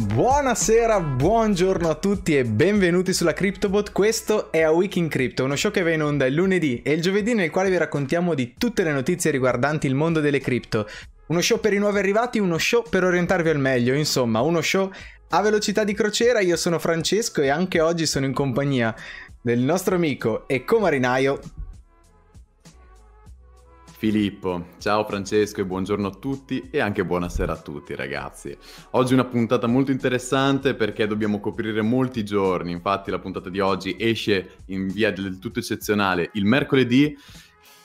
Buonasera, buongiorno a tutti e benvenuti sulla CryptoBot. Questo è A Week in Crypto, uno show che va in onda il lunedì e il giovedì nel quale vi raccontiamo di tutte le notizie riguardanti il mondo delle cripto. Uno show per i nuovi arrivati, uno show per orientarvi al meglio, insomma, uno show a velocità di crociera. Io sono Francesco e anche oggi sono in compagnia del nostro amico e comarinaio Filippo, ciao Francesco e buongiorno a tutti e anche buonasera a tutti ragazzi. Oggi una puntata molto interessante perché dobbiamo coprire molti giorni, infatti la puntata di oggi esce in via del tutto eccezionale il mercoledì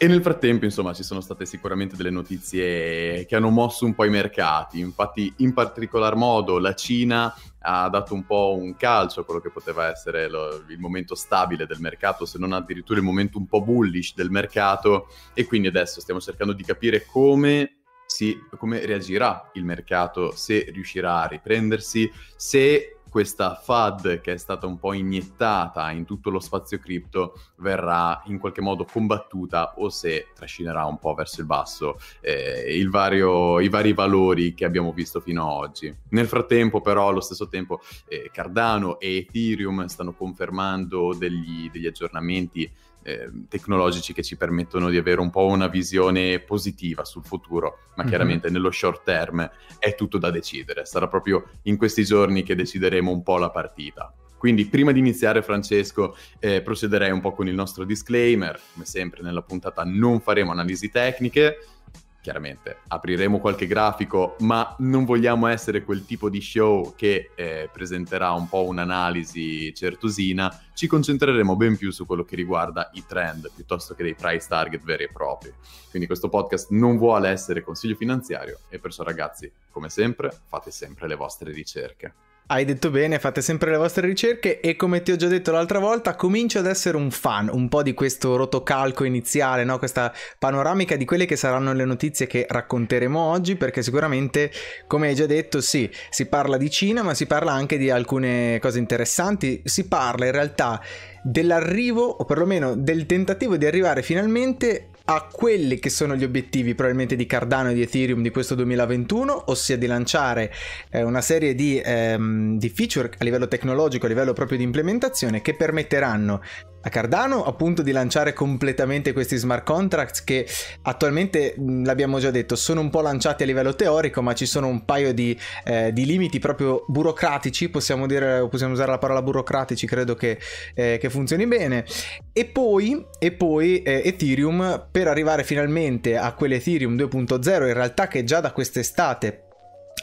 e nel frattempo, insomma, ci sono state sicuramente delle notizie che hanno mosso un po' i mercati. Infatti, in particolar modo, la Cina ha dato un po' un calcio a quello che poteva essere lo, il momento stabile del mercato, se non addirittura il momento un po' bullish del mercato. E quindi adesso stiamo cercando di capire come si, come reagirà il mercato, se riuscirà a riprendersi, se questa FAD che è stata un po' iniettata in tutto lo spazio cripto verrà in qualche modo combattuta o se trascinerà un po' verso il basso eh, vario, i vari valori che abbiamo visto fino ad oggi. Nel frattempo però allo stesso tempo eh, Cardano e Ethereum stanno confermando degli, degli aggiornamenti eh, tecnologici che ci permettono di avere un po' una visione positiva sul futuro, ma mhm. chiaramente mm-hmm. nello short term è tutto da decidere, sarà proprio in questi giorni che decideremo un po' la partita. Quindi prima di iniziare Francesco eh, procederei un po' con il nostro disclaimer, come sempre nella puntata non faremo analisi tecniche, chiaramente apriremo qualche grafico, ma non vogliamo essere quel tipo di show che eh, presenterà un po' un'analisi certosina, ci concentreremo ben più su quello che riguarda i trend piuttosto che dei price target veri e propri. Quindi questo podcast non vuole essere consiglio finanziario e perciò ragazzi, come sempre, fate sempre le vostre ricerche. Hai detto bene, fate sempre le vostre ricerche e come ti ho già detto l'altra volta, comincio ad essere un fan un po' di questo rotocalco iniziale, no? questa panoramica di quelle che saranno le notizie che racconteremo oggi, perché sicuramente, come hai già detto, sì, si parla di Cina, ma si parla anche di alcune cose interessanti, si parla in realtà dell'arrivo, o perlomeno del tentativo di arrivare finalmente a quelli che sono gli obiettivi probabilmente di Cardano e di Ethereum di questo 2021, ossia di lanciare eh, una serie di, ehm, di feature a livello tecnologico, a livello proprio di implementazione, che permetteranno a Cardano appunto di lanciare completamente questi smart contracts che attualmente l'abbiamo già detto sono un po' lanciati a livello teorico ma ci sono un paio di, eh, di limiti proprio burocratici possiamo dire possiamo usare la parola burocratici credo che, eh, che funzioni bene. E poi, e poi eh, Ethereum per arrivare finalmente a quell'Ethereum 2.0 in realtà che già da quest'estate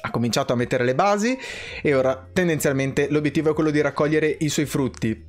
ha cominciato a mettere le basi e ora tendenzialmente l'obiettivo è quello di raccogliere i suoi frutti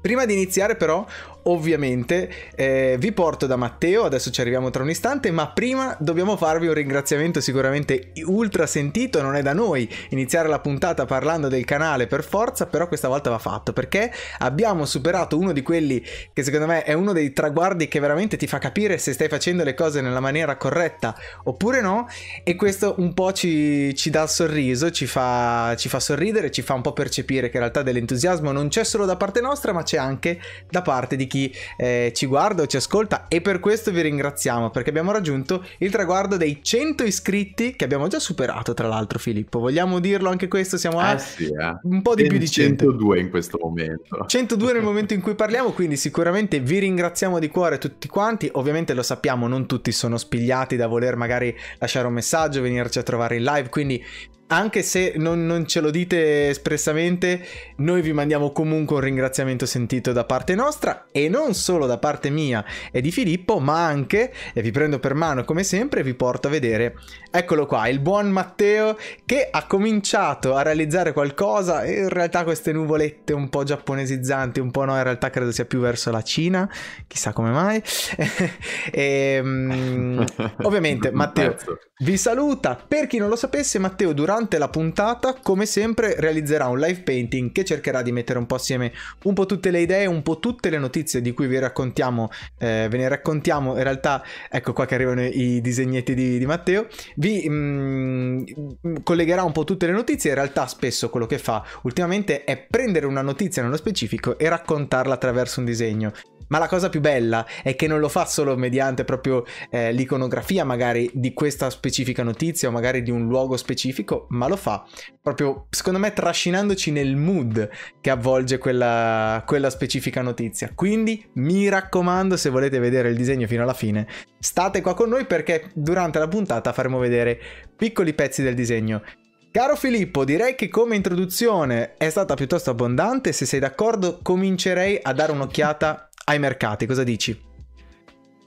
Prima di iniziare però ovviamente eh, vi porto da Matteo, adesso ci arriviamo tra un istante, ma prima dobbiamo farvi un ringraziamento sicuramente ultra sentito, non è da noi iniziare la puntata parlando del canale per forza, però questa volta va fatto perché abbiamo superato uno di quelli che secondo me è uno dei traguardi che veramente ti fa capire se stai facendo le cose nella maniera corretta oppure no e questo un po' ci, ci dà il sorriso, ci fa, ci fa sorridere, ci fa un po' percepire che in realtà dell'entusiasmo non c'è solo da parte nostra ma c'è anche da parte di chi chi eh, ci guarda o ci ascolta e per questo vi ringraziamo perché abbiamo raggiunto il traguardo dei 100 iscritti che abbiamo già superato tra l'altro Filippo. Vogliamo dirlo anche questo? Siamo a eh sì, eh. un po' di più di 100. 102 in questo momento. 102 nel momento in cui parliamo, quindi sicuramente vi ringraziamo di cuore tutti quanti. Ovviamente lo sappiamo, non tutti sono spigliati da voler magari lasciare un messaggio, venirci a trovare in live, quindi anche se non, non, ce lo dite espressamente, noi vi mandiamo comunque un ringraziamento sentito da parte nostra e non solo da parte mia e di Filippo, ma anche, e vi prendo per mano come sempre, vi porto a vedere, eccolo qua, il buon Matteo che ha cominciato a realizzare qualcosa in realtà queste nuvolette un po' giapponesizzanti, un po' no, in realtà credo sia più verso la Cina, chissà come mai. e, um, ovviamente Matteo vi saluta, per chi non lo sapesse Matteo durante durante la puntata, come sempre, realizzerà un live painting che cercherà di mettere un po' assieme un po' tutte le idee, un po' tutte le notizie di cui vi raccontiamo, eh, ve ne raccontiamo. In realtà, ecco qua che arrivano i disegnetti di, di Matteo. Vi mh, mm, collegherà un po' tutte le notizie. In realtà, spesso quello che fa ultimamente è prendere una notizia nello specifico e raccontarla attraverso un disegno. Ma la cosa più bella è che non lo fa solo mediante proprio eh, l'iconografia magari di questa specifica notizia o magari di un luogo specifico, ma lo fa proprio, secondo me, trascinandoci nel mood che avvolge quella, quella specifica notizia. Quindi mi raccomando, se volete vedere il disegno fino alla fine, state qua con noi perché durante la puntata faremo vedere piccoli pezzi del disegno. Caro Filippo, direi che come introduzione è stata piuttosto abbondante, se sei d'accordo comincerei a dare un'occhiata ai mercati, cosa dici?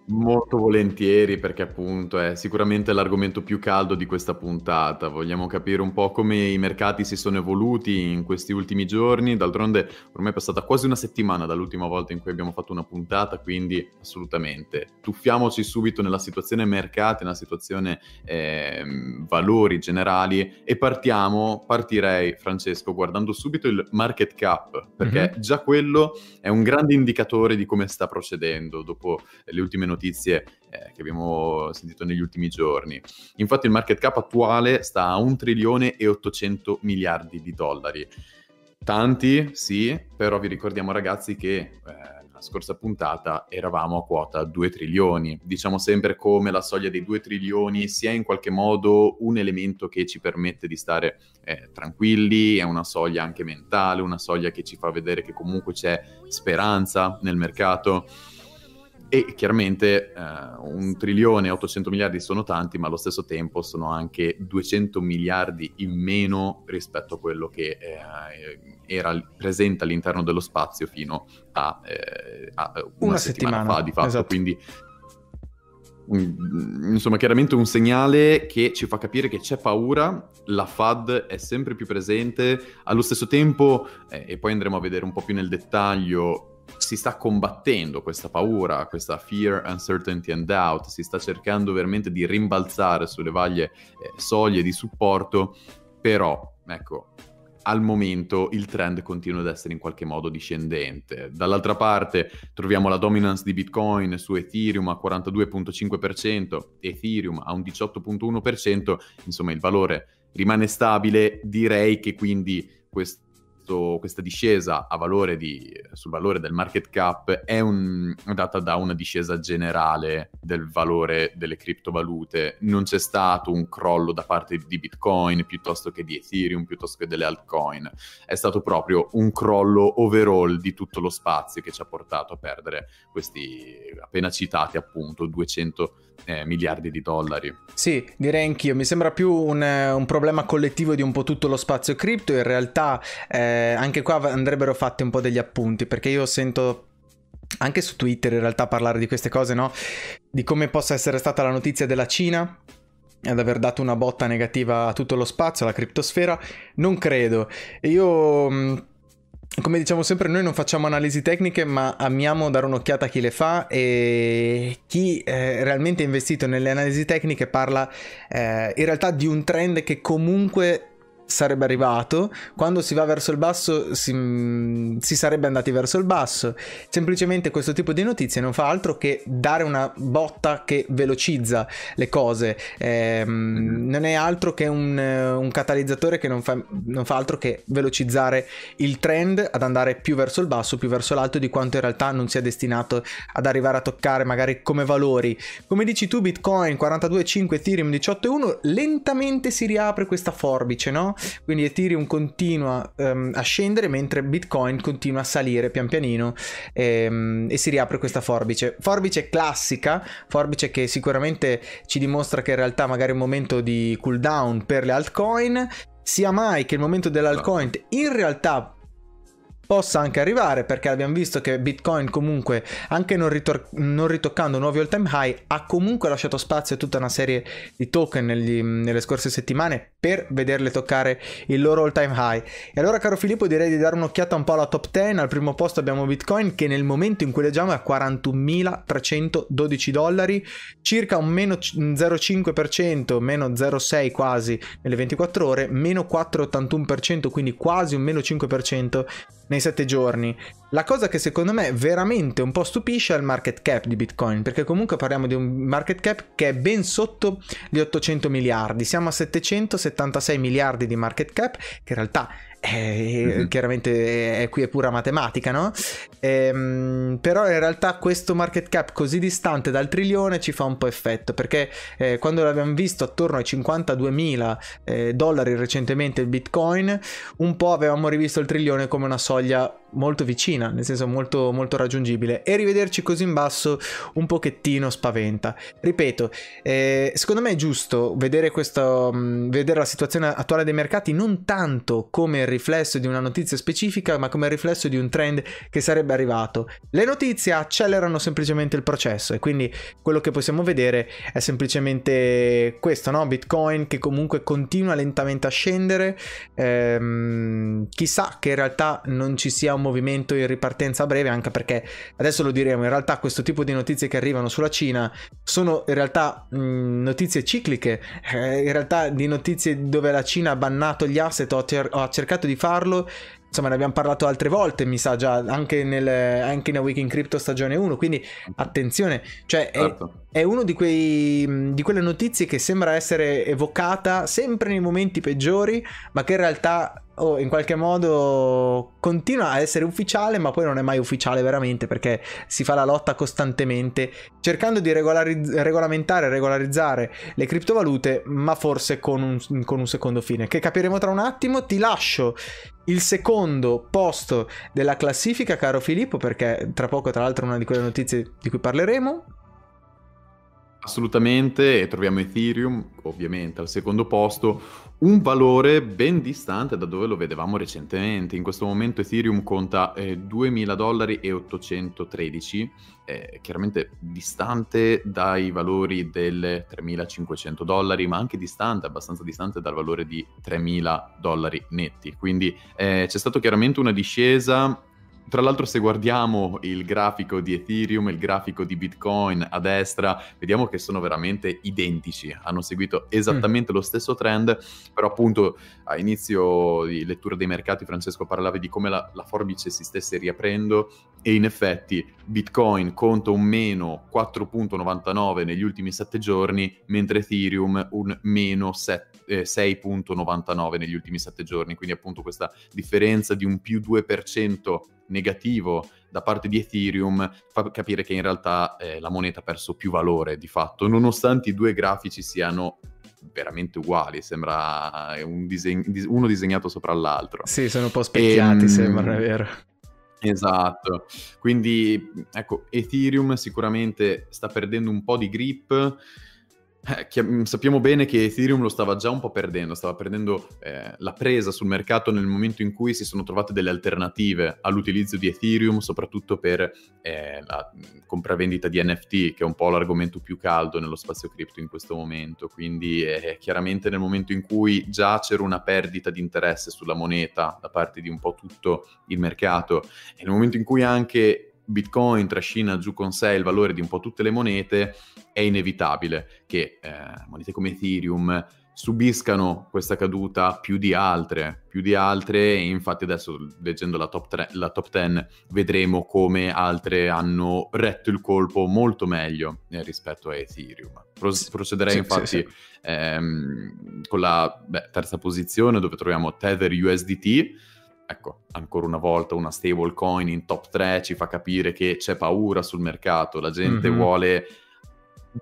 Molto volentieri perché appunto è sicuramente l'argomento più caldo di questa puntata. Vogliamo capire un po' come i mercati si sono evoluti in questi ultimi giorni. D'altronde ormai è passata quasi una settimana dall'ultima volta in cui abbiamo fatto una puntata, quindi assolutamente tuffiamoci subito nella situazione mercati, nella situazione eh, valori generali e partiamo, partirei Francesco guardando subito il market cap perché mm-hmm. già quello è un grande indicatore di come sta procedendo dopo le ultime notizie notizie eh, che abbiamo sentito negli ultimi giorni. Infatti il market cap attuale sta a 1 trilione e 800 miliardi di dollari. Tanti, sì, però vi ricordiamo ragazzi che eh, scorsa puntata eravamo a quota 2 trilioni. Diciamo sempre come la soglia dei 2 trilioni sia in qualche modo un elemento che ci permette di stare eh, tranquilli, è una soglia anche mentale, una soglia che ci fa vedere che comunque c'è speranza nel mercato. E chiaramente eh, un trilione e 800 miliardi sono tanti, ma allo stesso tempo sono anche 200 miliardi in meno rispetto a quello che eh, era presente all'interno dello spazio fino a, eh, a una, una, settimana, settimana fa, di fatto. Esatto. Quindi insomma, chiaramente un segnale che ci fa capire che c'è paura, la FAD è sempre più presente, allo stesso tempo, eh, e poi andremo a vedere un po' più nel dettaglio, si sta combattendo questa paura, questa fear, uncertainty and doubt, si sta cercando veramente di rimbalzare sulle vaglie eh, soglie di supporto, però ecco, al momento il trend continua ad essere in qualche modo discendente. Dall'altra parte troviamo la dominance di Bitcoin su Ethereum a 42.5%, Ethereum a un 18.1%, insomma il valore rimane stabile, direi che quindi questo questo, questa discesa valore di, sul valore del market cap è, un, data da una discesa generale del valore delle criptovalute. Non c'è stato un crollo da parte di Bitcoin piuttosto che di Ethereum, piuttosto che delle altcoin. È stato proprio un crollo overall di tutto lo spazio che ci ha portato a perdere questi appena citati appunto 200 eh, miliardi di dollari. Sì, direi anch'io. Mi sembra più un, un, problema collettivo di un po' tutto lo spazio cripto. In realtà eh, anche qua andrebbero fatti un po' degli appunti perché io sento anche su Twitter in realtà parlare di queste cose, no? Di come possa essere stata la notizia della Cina ad aver dato una botta negativa a tutto lo spazio, alla criptosfera. Non credo. Io mm, come diciamo sempre, noi non facciamo analisi tecniche, ma amiamo dare un'occhiata a chi le fa e chi eh, realmente è investito nelle analisi tecniche parla eh, in realtà di un trend che comunque sarebbe arrivato, quando si va verso il basso si, mm, si, sarebbe andati verso il basso. Semplicemente questo tipo di notizie non fa altro che dare una botta che velocizza le cose, eh, non è altro che un, un catalizzatore che non fa, non fa, altro che velocizzare il trend ad andare più verso il basso, più verso l'alto di quanto in realtà non sia destinato ad arrivare a toccare magari come valori. Come dici tu Bitcoin 42,5 Ethereum 18,1 lentamente si riapre questa forbice, no? Quindi Ethereum continua um, a scendere mentre Bitcoin continua a salire pian pianino e, um, e si riapre questa forbice. Forbice classica, forbice che sicuramente ci dimostra che in realtà magari è un momento di cooldown per le altcoin, sia mai che il momento dell'altcoin in realtà possa anche arrivare perché abbiamo visto che Bitcoin comunque anche non, ritor- non ritoccando nuovi all time high ha comunque lasciato spazio a tutta una serie di token negli, nelle scorse settimane per vederle toccare il loro all time high e allora caro Filippo direi di dare un'occhiata un po' alla top 10 al primo posto abbiamo Bitcoin che nel momento in cui leggiamo è a 41.312 dollari circa un meno 0,5% meno 0,6 quasi nelle 24 ore meno 4,81% quindi quasi un meno 5% nei 7 giorni. La cosa che secondo me veramente un po' stupisce è il market cap di Bitcoin, perché comunque parliamo di un market cap che è ben sotto gli 800 miliardi. Siamo a 776 miliardi di market cap, che in realtà eh, mm-hmm. chiaramente è, qui è pura matematica, no? Ehm, però in realtà questo market cap così distante dal trilione ci fa un po' effetto perché eh, quando l'abbiamo visto attorno ai 52 mila eh, dollari recentemente il bitcoin un po' avevamo rivisto il trilione come una soglia molto vicina, nel senso molto, molto raggiungibile e rivederci così in basso un pochettino spaventa. Ripeto, eh, secondo me è giusto vedere, questo, mh, vedere la situazione attuale dei mercati non tanto come il riflesso di una notizia specifica, ma come il riflesso di un trend che sarebbe arrivato. Le notizie accelerano semplicemente il processo e quindi quello che possiamo vedere è semplicemente questo, no? Bitcoin che comunque continua lentamente a scendere, ehm, chissà che in realtà non ci sia un movimento in ripartenza breve, anche perché adesso lo diremo, in realtà questo tipo di notizie che arrivano sulla Cina sono in realtà mh, notizie cicliche, eh, in realtà di notizie dove la Cina ha bannato gli asset o, cer- ha cercato di farlo. Insomma ne abbiamo parlato altre volte mi sa già anche, nel, anche in A Week in Crypto stagione 1 quindi attenzione. Cioè è, certo. è uno di, quei, di quelle notizie che sembra essere evocata sempre nei momenti peggiori ma che in realtà oh, in qualche modo continua a essere ufficiale, ma poi non è mai ufficiale veramente perché si fa la lotta costantemente cercando di regolariz- regolamentare regolarizzare le criptovalute, ma forse con un, con un secondo fine, che capiremo tra un attimo. Ti lascio il secondo posto della classifica, caro Filippo, perché tra poco, tra l'altro, è una di quelle notizie di cui parleremo. Assolutamente, e troviamo Ethereum ovviamente al secondo posto, un valore ben distante da dove lo vedevamo recentemente. In questo momento Ethereum conta eh, 2.000 dollari e 813, eh, chiaramente distante dai valori del 3.500 dollari, ma anche distante, abbastanza distante dal valore di 3.000 dollari netti. Quindi eh, c'è stata chiaramente una discesa tra l'altro se guardiamo il grafico di Ethereum e il grafico di Bitcoin a destra, vediamo che sono veramente identici, hanno seguito esattamente mm. lo stesso trend, però appunto a inizio di lettura dei mercati Francesco parlava di come la, la forbice si stesse riaprendo e in effetti Bitcoin conta un meno 4.99 negli ultimi 7 giorni, mentre Ethereum un meno 7, eh, 6.99 negli ultimi 7 giorni, quindi appunto questa differenza di un più 2% negativo da parte di Ethereum fa capire che in realtà eh, la moneta ha perso più valore di fatto, nonostante i due grafici siano veramente uguali, sembra un diseg- uno disegnato sopra l'altro. Sì, sono un po' specchiati, e, ehm, sembra, è vero. Esatto, quindi ecco, Ethereum sicuramente sta perdendo un po' di grip eh, mm, sappiamo bene che Ethereum lo stava già un po' perdendo, stava perdendo eh, la presa sul mercato nel momento in cui si sono trovate delle alternative all'utilizzo di Ethereum, soprattutto per eh, la mm, compravendita di NFT, che è un po' l'argomento più caldo nello spazio cripto in questo momento. Quindi eh, chiaramente nel momento in cui già c'era una perdita di interesse sulla moneta da parte di un po' tutto il mercato, e nel momento in cui anche Bitcoin trascina giù con sé il valore di un po' tutte le monete, è inevitabile che eh, monete come Ethereum subiscano questa caduta più di altre, più di altre, e infatti adesso leggendo la top, tre, la top 10 vedremo come altre hanno retto il colpo molto meglio eh, rispetto a Ethereum. Pro- procederei sì, infatti sì, sì. Ehm, con la beh, terza posizione dove troviamo Tether USDT, ecco, ancora una volta una stablecoin in top 3 ci fa capire che c'è paura sul mercato, la gente mm-hmm. vuole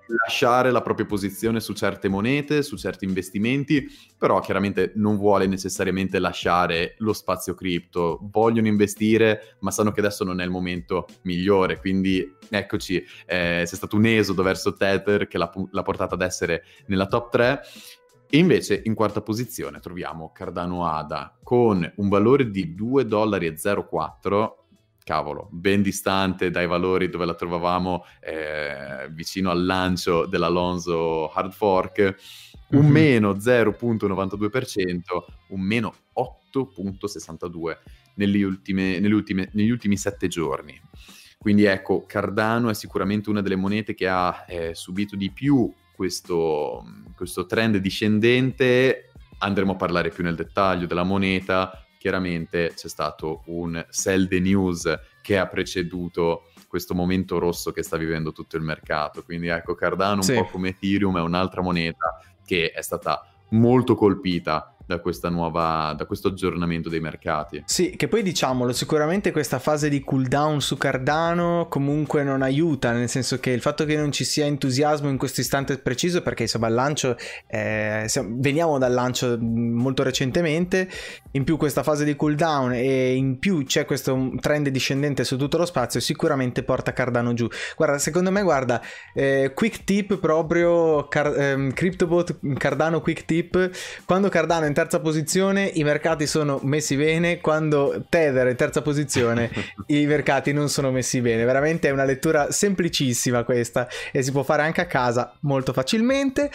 lasciare la propria posizione su certe monete, su certi investimenti, però chiaramente non vuole necessariamente lasciare lo spazio cripto, vogliono investire, ma sanno che adesso non è il momento migliore, quindi eccoci, eh, c'è stato un esodo verso Tether che l'ha, l'ha portata ad essere nella top 3 e invece in quarta posizione troviamo Cardano ADA con un valore di 2,04 dollari, cavolo, ben distante dai valori dove la trovavamo eh, vicino al lancio dell'Alonso Hard Fork, un mm-hmm. meno 0.92%, un meno 8.62% negli, ultime, negli, ultime, negli ultimi sette giorni. Quindi ecco, Cardano è sicuramente una delle monete che ha eh, subito di più questo, questo trend discendente, andremo a parlare più nel dettaglio della moneta, chiaramente c'è stato un sell the news che ha preceduto questo momento rosso che sta vivendo tutto il mercato. Quindi ecco, Cardano, un sì. po' come Ethereum, è un'altra moneta che è stata molto colpita da, nuova, da questo aggiornamento dei mercati. Sì, che poi diciamolo, sicuramente questa fase di cooldown su Cardano comunque non aiuta, nel senso che il fatto che non ci sia entusiasmo in questo istante preciso, perché insomma il lancio, eh, veniamo dal lancio molto recentemente, in più questa fase di cooldown e in più c'è questo trend discendente su tutto lo spazio, sicuramente porta Cardano giù. Guarda, secondo me, guarda, eh, quick tip proprio, car- ehm, CryptoBot Cardano quick tip, quando Cardano in terza posizione i mercati sono messi bene, quando Tether è in terza posizione i mercati non sono messi bene, veramente è una lettura semplicissima questa e si può fare anche a casa molto facilmente.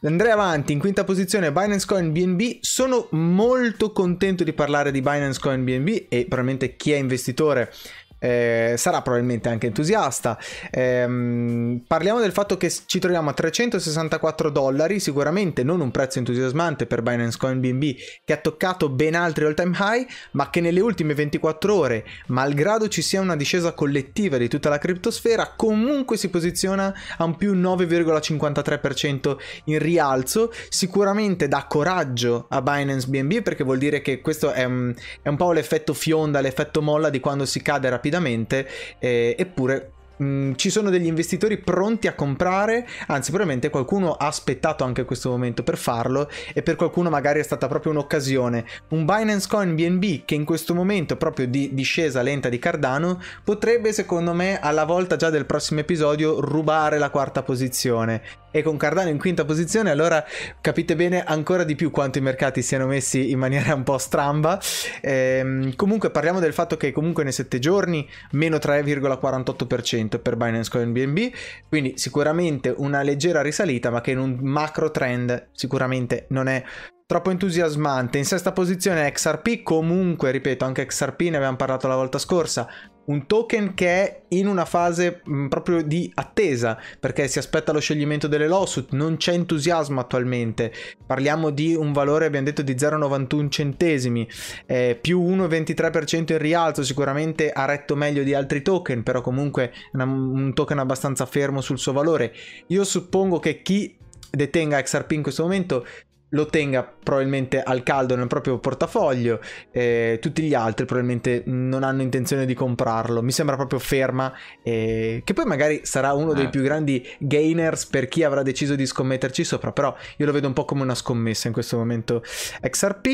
Andrei avanti, in quinta posizione Binance Coin BNB, sono molto contento di parlare di Binance Coin BNB e probabilmente chi è investitore eh, sarà probabilmente anche entusiasta. Eh, parliamo del fatto che ci troviamo a 364 dollari, sicuramente non un prezzo entusiasmante per Binance Coin BNB che ha toccato ben altri all time high, ma che nelle ultime 24 ore, malgrado ci sia una discesa collettiva di tutta la criptosfera, comunque si posiziona a un più 9,53% in rialzo. Sicuramente dà coraggio a Binance BNB perché vuol dire che questo è un, è un po' l'effetto fionda, l'effetto molla di quando si cade rapidamente rapidamente, eh, eppure Mm, ci sono degli investitori pronti a comprare, anzi probabilmente qualcuno ha aspettato anche questo momento per farlo e per qualcuno magari è stata proprio un'occasione. Un Binance Coin BNB che in questo momento proprio di discesa lenta di Cardano potrebbe secondo me alla volta già del prossimo episodio rubare la quarta posizione e con Cardano in quinta posizione allora capite bene ancora di più quanto i mercati siano messi in maniera un po' stramba. Ehm, comunque parliamo del fatto che comunque nei 7 giorni meno 3,48% per Binance Coin BNB, quindi sicuramente una leggera risalita, ma che in un macro trend sicuramente non è troppo entusiasmante. In sesta posizione XRP, comunque, ripeto, anche XRP ne abbiamo parlato la volta scorsa, un token che è in una fase mh, mm, proprio di attesa perché si aspetta lo scioglimento delle lawsuit, non c'è entusiasmo attualmente. Parliamo di un valore, abbiamo detto, di 0,91 centesimi, eh, più 1,23% in rialzo, sicuramente ha retto meglio di altri token, però comunque una, un token abbastanza fermo sul suo valore. Io suppongo che chi detenga XRP in questo momento lo tenga probabilmente al caldo nel proprio portafoglio, eh, tutti gli altri probabilmente non hanno intenzione di comprarlo, mi sembra proprio ferma, eh, che poi magari sarà uno dei eh. più grandi gainers per chi avrà deciso di scommetterci sopra, però io lo vedo un po' come una scommessa in questo momento XRP,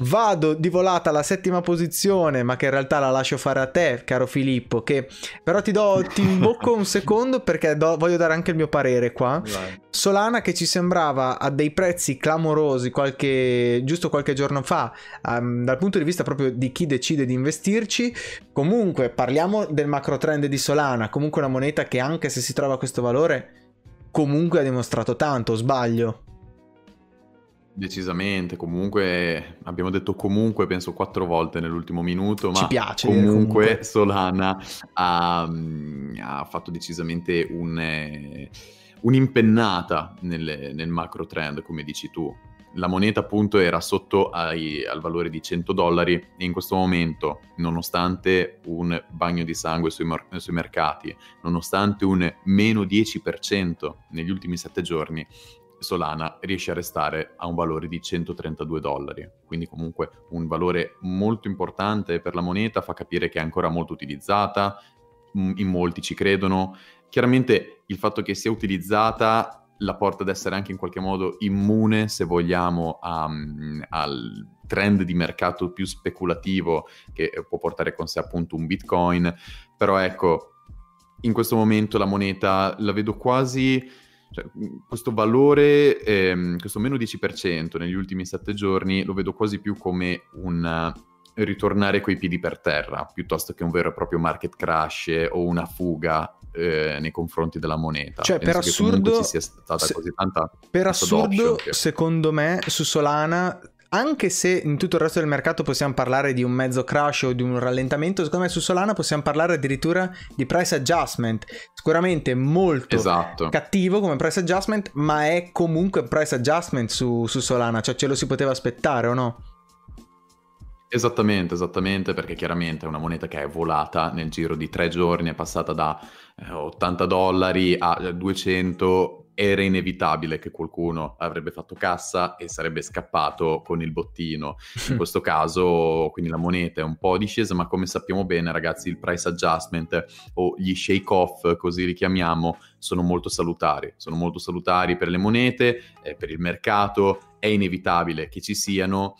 vado di volata alla settima posizione, ma che in realtà la lascio fare a te, caro Filippo, che però ti do, ti imbocco un secondo perché do, voglio dare anche il mio parere qua. Solana che ci sembrava a dei prezzi clamorosi qualche, giusto qualche giorno fa, um, dal punto di vista proprio di chi decide di investirci. Comunque parliamo del macro trend di Solana, comunque una moneta che anche se si trova a questo valore, comunque ha dimostrato tanto, sbaglio. Decisamente, comunque abbiamo detto comunque penso quattro volte nell'ultimo minuto, ma Ci piace comunque, comunque. Solana ha, ha fatto decisamente un... Eh, un'impennata nel, nel macro trend, come dici tu. La moneta appunto era sotto ai, al valore di 100 dollari e in questo momento, nonostante un bagno di sangue sui, sui mercati, nonostante un meno 10% negli ultimi 7 giorni, Solana riesce a restare a un valore di 132 dollari, quindi comunque un valore molto importante per la moneta, fa capire che è ancora molto utilizzata, in molti ci credono Chiaramente il fatto che sia utilizzata la porta ad essere anche in qualche modo immune, se vogliamo, a, al trend di mercato più speculativo che può portare con sé appunto un Bitcoin. Però ecco, in questo momento la moneta la vedo quasi... Cioè, questo valore, ehm, questo meno 10% negli ultimi sette giorni, lo vedo quasi più come un ritornare coi piedi per terra, piuttosto che un vero e proprio market crash o una fuga eh, nei confronti della moneta. Cioè, Penso per assurdo, se, per assurdo, che... secondo me, su Solana anche se in tutto il resto del mercato possiamo parlare di un mezzo crash o di un rallentamento, secondo me su Solana possiamo parlare addirittura di price adjustment. Sicuramente molto esatto. cattivo come price adjustment, ma è comunque price adjustment su, su Solana, cioè ce lo si poteva aspettare o no? Esattamente, esattamente, perché chiaramente è una moneta che è volata nel giro di tre giorni, è passata da eh, 80 dollari a 200 era inevitabile che qualcuno avrebbe fatto cassa e sarebbe scappato con il bottino. In questo caso, quindi la moneta è un po' discesa, ma come sappiamo bene, ragazzi, il price adjustment o gli shake off, così li chiamiamo, sono molto salutari. Sono molto salutari per le monete, eh, per il mercato, è inevitabile che ci siano.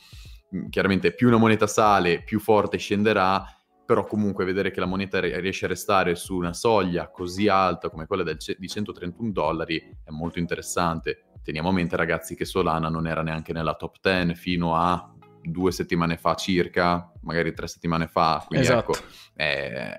Chiaramente più una moneta sale, più forte scenderà però comunque vedere che la moneta riesce a restare su una soglia così alta come quella del, di 131 dollari è molto interessante. Teniamo a mente ragazzi che Solana non era neanche nella top 10 fino a due settimane fa circa, magari tre settimane fa, quindi esatto. ecco, eh,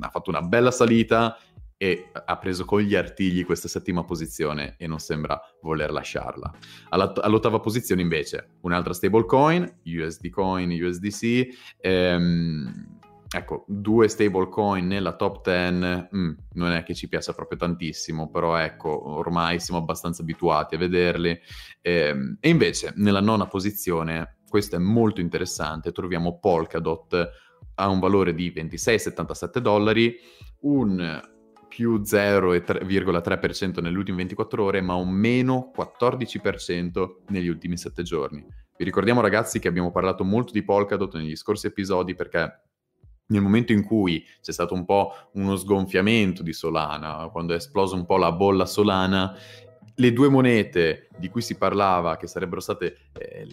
ha fatto una bella salita e ha preso con gli artigli questa settima posizione e non sembra voler lasciarla. All'ottava posizione invece un'altra stablecoin, USD Coin, USDC, ehm, ecco, due stablecoin nella top 10 mm, non è che ci piaccia proprio tantissimo, però ecco, ormai siamo abbastanza abituati a vederli. Ehm, e invece, nella nona posizione, questo è molto interessante, troviamo Polkadot a un valore di 26,77 dollari, un più 0,3% nelle ultime 24 ore, ma un meno 14% negli ultimi 7 giorni. Vi ricordiamo ragazzi che abbiamo parlato molto di Polkadot negli scorsi episodi perché nel momento in cui c'è stato un po' uno sgonfiamento di Solana, quando è esplosa un po' la bolla Solana, le due monete di cui si parlava, che sarebbero state eh,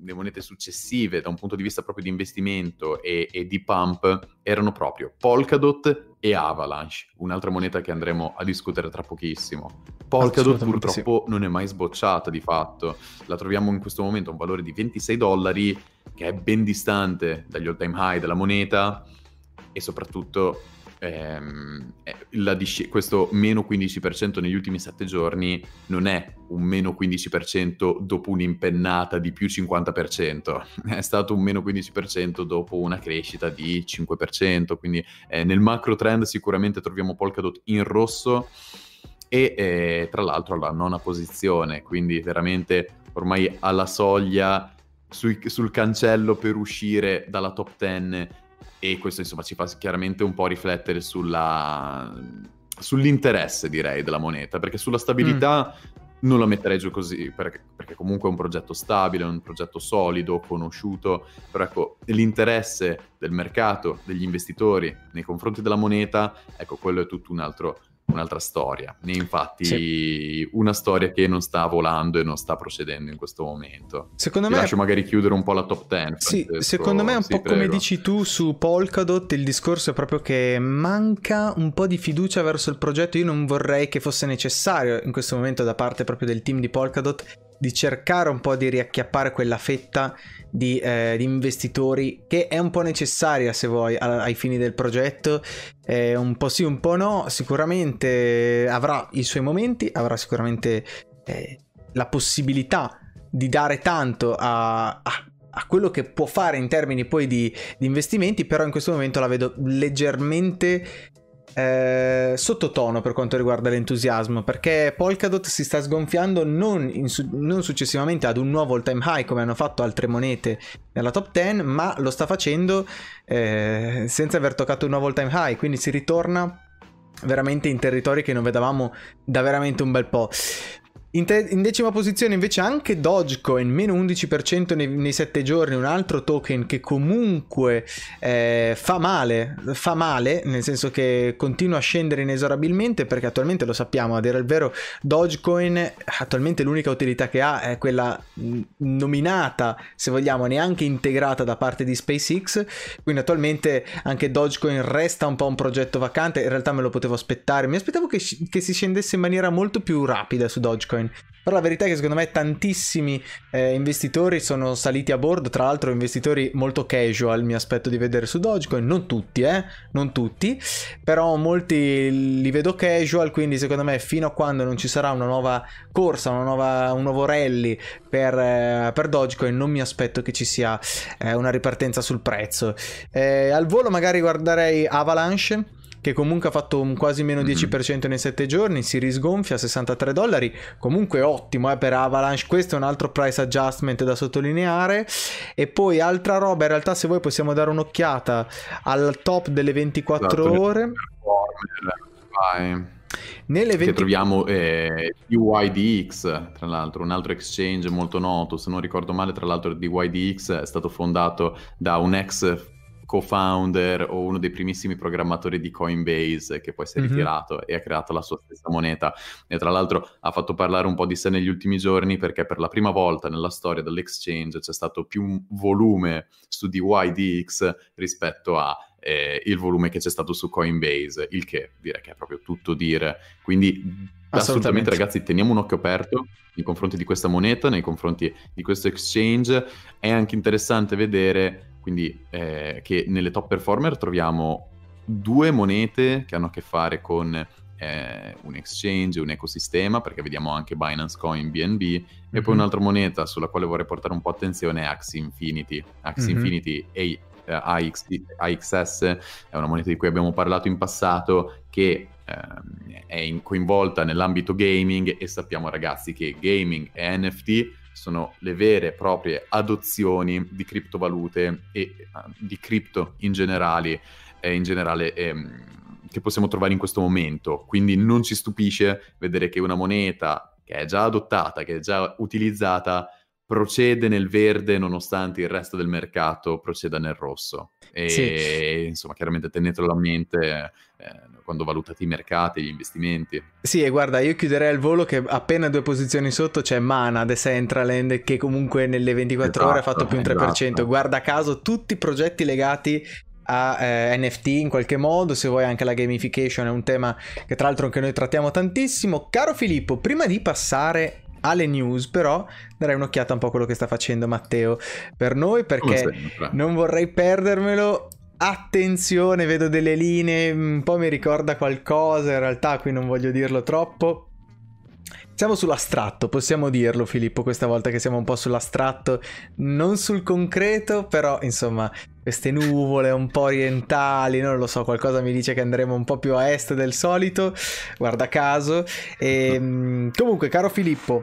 le monete successive da un punto di vista proprio di investimento e, e, di pump, erano proprio Polkadot e Avalanche, un'altra moneta che andremo a discutere tra pochissimo. Polkadot purtroppo sì. non è mai sbocciata di fatto, la troviamo in questo momento a un valore di 26 dollari, che è ben distante dagli all time high della moneta, e soprattutto ehm, disc- questo meno 15% negli ultimi 7 giorni non è un meno 15% dopo un'impennata di più 50%, è stato un meno 15% dopo una crescita di 5%, quindi eh, nel macro trend sicuramente troviamo Polkadot in rosso e eh, tra l'altro alla nona posizione, quindi veramente ormai alla soglia sui, sul cancello per uscire dalla top 10 e questo insomma ci fa chiaramente un po' riflettere sulla, sull'interesse direi della moneta perché sulla stabilità mm. non la metterei giù così perché, perché, comunque è un progetto stabile, un progetto solido, conosciuto però ecco l'interesse del mercato, degli investitori nei confronti della moneta ecco quello è tutto un altro un'altra storia. E infatti sì. una storia che non sta volando e non sta procedendo in questo momento. Secondo Ti me... lascio magari chiudere un po' la top 10. Sì, secondo me è un sì, po' prego. come dici tu su Polkadot, il discorso è proprio che manca un po' di fiducia verso il progetto. Io non vorrei che fosse necessario in questo momento da parte proprio del team di Polkadot di cercare un po' di riacchiappare quella fetta di, eh, di investitori che è un po' necessaria se vuoi a, ai fini del progetto. Eh, un po' sì un po' no. Sicuramente avrà i suoi momenti avrà sicuramente eh, la possibilità di dare tanto a, a, a, quello che può fare in termini poi di, di investimenti però in questo momento la vedo leggermente eh, sottotono per quanto riguarda l'entusiasmo perché Polkadot si sta sgonfiando non, su- non, successivamente ad un nuovo all time high come hanno fatto altre monete nella top 10 ma lo sta facendo eh, senza aver toccato un nuovo all time high quindi si ritorna veramente in territori che non vedevamo da veramente un bel po'. In, te- in, decima posizione invece anche Dogecoin, meno 11% nei, nei 7 giorni, un altro token che comunque eh, fa male, fa male, nel senso che continua a scendere inesorabilmente perché attualmente lo sappiamo, a dire il vero, Dogecoin attualmente l'unica utilità che ha è quella nominata, se vogliamo, neanche integrata da parte di SpaceX, quindi attualmente anche Dogecoin resta un po' un progetto vacante, in realtà me lo potevo aspettare, mi aspettavo che, che si scendesse in maniera molto più rapida su Dogecoin Bitcoin. Però la verità è che secondo me tantissimi eh, investitori sono saliti a bordo, tra l'altro investitori molto casual mi aspetto di vedere su Dogecoin, non tutti, eh, non tutti, però molti li vedo casual, quindi secondo me fino a quando non ci sarà una nuova corsa, una nuova, un nuovo rally per, eh, per, Dogecoin non mi aspetto che ci sia eh, una ripartenza sul prezzo. Eh, al volo magari guarderei Avalanche che comunque ha fatto un quasi meno 10% mm-hmm. nei 7 giorni, si risgonfia a 63 dollari, comunque ottimo eh, per Avalanche, questo è un altro price adjustment da sottolineare e poi altra roba, in realtà se voi possiamo dare un'occhiata al top delle 24 esatto, ore. Vai. Nelle 20... Che troviamo eh, DYDX, tra l'altro, un altro exchange molto noto, se non ricordo male, tra l'altro DYDX è stato fondato da un ex co-founder o uno dei primissimi programmatori di Coinbase che poi si è mm-hmm. ritirato e ha creato la sua stessa moneta e tra l'altro ha fatto parlare un po' di sé negli ultimi giorni perché per la prima volta nella storia dell'exchange c'è stato più volume su DYDX rispetto a eh, il volume che c'è stato su Coinbase, il che direi che è proprio tutto dire. Quindi assolutamente ragazzi teniamo un occhio aperto nei confronti di questa moneta, nei confronti di questo exchange. È anche interessante vedere quindi eh, che nelle top performer troviamo due monete che hanno a che fare con eh, un exchange, un ecosistema, perché vediamo anche Binance Coin, BNB, mm-hmm. e poi mhm. un'altra moneta sulla quale vorrei portare un po' attenzione è Axie Infinity. Axie mm-hmm. Infinity e AX, AXS è una moneta di cui abbiamo parlato in passato che eh, è in, coinvolta nell'ambito gaming e sappiamo ragazzi che gaming e NFT sono le vere e proprie adozioni di criptovalute e uh, di cripto in generale, eh, in generale ehm, che possiamo trovare in questo momento. Quindi non ci stupisce vedere che una moneta che è già adottata, che è già utilizzata, procede nel verde nonostante il resto del mercato proceda nel rosso. E sì. insomma, chiaramente tenetelo a mente eh, quando valutate i mercati, gli investimenti. Sì, e guarda, io chiuderei al volo che appena due posizioni sotto c'è Mana, Decentraland, che comunque nelle 24 esatto, ore ha fatto più un 3%. Esatto. Guarda caso, tutti i progetti legati a eh, NFT in qualche modo, se vuoi anche la gamification è un tema che tra l'altro anche noi trattiamo tantissimo. Caro Filippo, prima di passare alle news, però darei un'occhiata un po' a quello che sta facendo Matteo per noi perché non vorrei perdermelo. Attenzione, vedo delle linee, un po' mi ricorda qualcosa, in realtà qui non voglio dirlo troppo. Siamo sull'astratto, possiamo dirlo Filippo, questa volta che siamo un po' sull'astratto, non sul concreto, però insomma, queste nuvole un po' orientali, non lo so, qualcosa mi dice che andremo un po' più a est del solito, guarda caso. E, ehm, comunque, caro Filippo,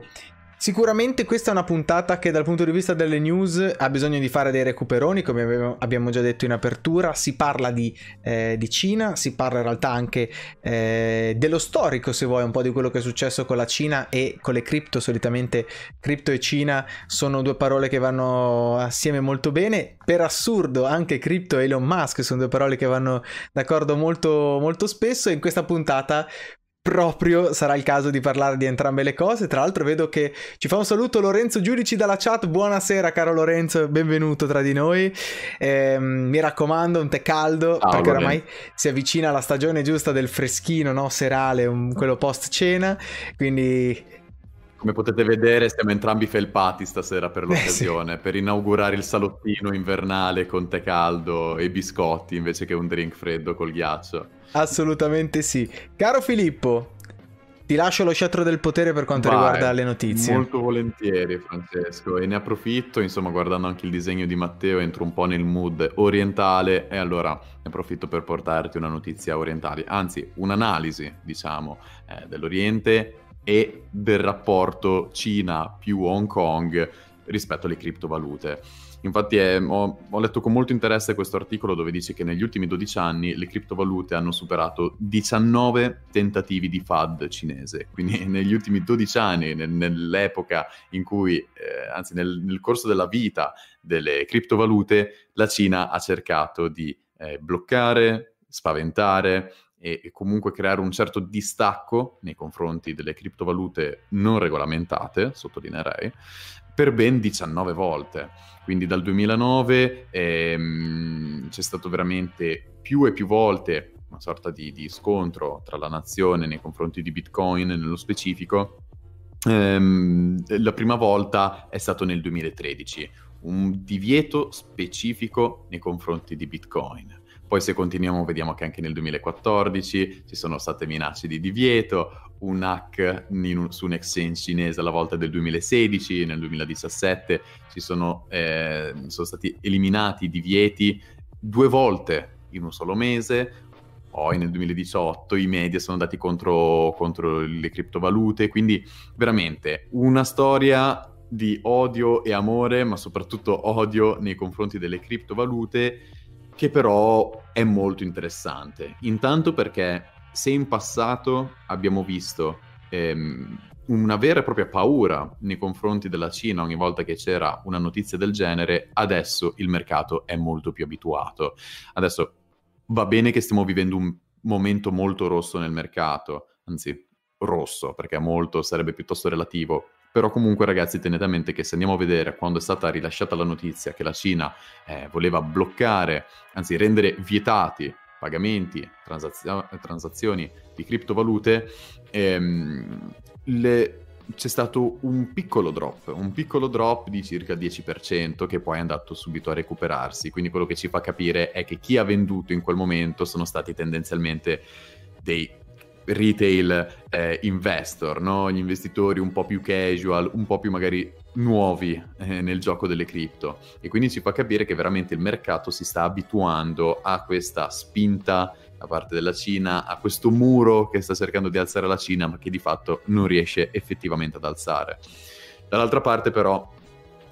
Sicuramente questa è una puntata che dal punto di vista delle news ha bisogno di fare dei recuperoni, come abbiamo già detto in apertura, si parla di, eh, di Cina, si parla in realtà anche eh, dello storico, se vuoi, un po' di quello che è successo con la Cina e con le cripto, solitamente cripto e Cina sono due parole che vanno assieme molto bene, per assurdo anche cripto e Elon Musk sono due parole che vanno d'accordo molto, molto spesso. E in questa puntata proprio sarà il caso di parlare di entrambe le cose. Tra l'altro vedo che ci fa un saluto Lorenzo Giudici dalla chat. Buonasera caro Lorenzo, benvenuto tra di noi. Eh, mi raccomando, un tè caldo Ciao, perché oramai si avvicina la stagione giusta del freschino, no? serale, un, quello post cena. Quindi come potete vedere siamo entrambi felpati stasera per l'occasione, eh sì. per inaugurare il salottino invernale con tè caldo e biscotti invece che un drink freddo col ghiaccio. Assolutamente sì. Caro Filippo, ti lascio lo scettro del potere per quanto Vai, riguarda le notizie. Molto volentieri, Francesco, e ne approfitto, insomma, guardando anche il disegno di Matteo, entro un po' nel mood orientale e allora ne approfitto per portarti una notizia orientale, anzi, un'analisi, diciamo, eh, dell'Oriente e del rapporto Cina più Hong Kong rispetto alle criptovalute. Infatti è, ho, ho, letto con molto interesse questo articolo dove dice che negli ultimi 12 anni le criptovalute hanno superato 19 tentativi di FAD cinese, quindi negli ultimi 12 anni, nel, nell'epoca in cui, eh, anzi nel, nel, corso della vita delle criptovalute, la Cina ha cercato di eh, bloccare, spaventare, e, comunque creare un certo distacco nei confronti delle criptovalute non regolamentate, sottolineerei, per ben 19 volte. Quindi dal 2009 ehm, c'è stato veramente più e più volte una sorta di, di, scontro tra la nazione nei confronti di Bitcoin nello specifico. Ehm, la prima volta è stato nel 2013, un divieto specifico nei confronti di Bitcoin. Poi se continuiamo vediamo che anche nel 2014 ci sono state minacce di divieto, un hack un, su un exchange cinese alla volta del 2016, nel 2017 ci sono, eh, sono stati eliminati i divieti due volte in un solo mese, poi nel 2018 i media sono andati contro, contro le criptovalute, quindi veramente una storia di odio e amore, ma soprattutto odio nei confronti delle criptovalute che però è molto interessante. Intanto perché se in passato abbiamo visto ehm, una vera e propria paura nei confronti della Cina ogni volta che c'era una notizia del genere, adesso il mercato è molto più abituato. Adesso va bene che stiamo vivendo un momento molto rosso nel mercato, anzi rosso, perché molto sarebbe piuttosto relativo. Però comunque ragazzi tenete a mente che se andiamo a vedere quando è stata rilasciata la notizia che la Cina eh, voleva bloccare, anzi rendere vietati pagamenti, transazio- transazioni di criptovalute, ehm, le, c'è stato un piccolo drop, un piccolo drop di circa 10% che poi è andato subito a recuperarsi. Quindi quello che ci fa capire è che chi ha venduto in quel momento sono stati tendenzialmente dei retail eh, investor, no? gli investitori un po' più casual, un po' più magari nuovi eh, nel gioco delle cripto. E quindi ci fa capire che veramente il mercato si sta abituando a questa spinta da parte della Cina, a questo muro che sta cercando di alzare la Cina, ma che di fatto non riesce effettivamente ad alzare. Dall'altra parte però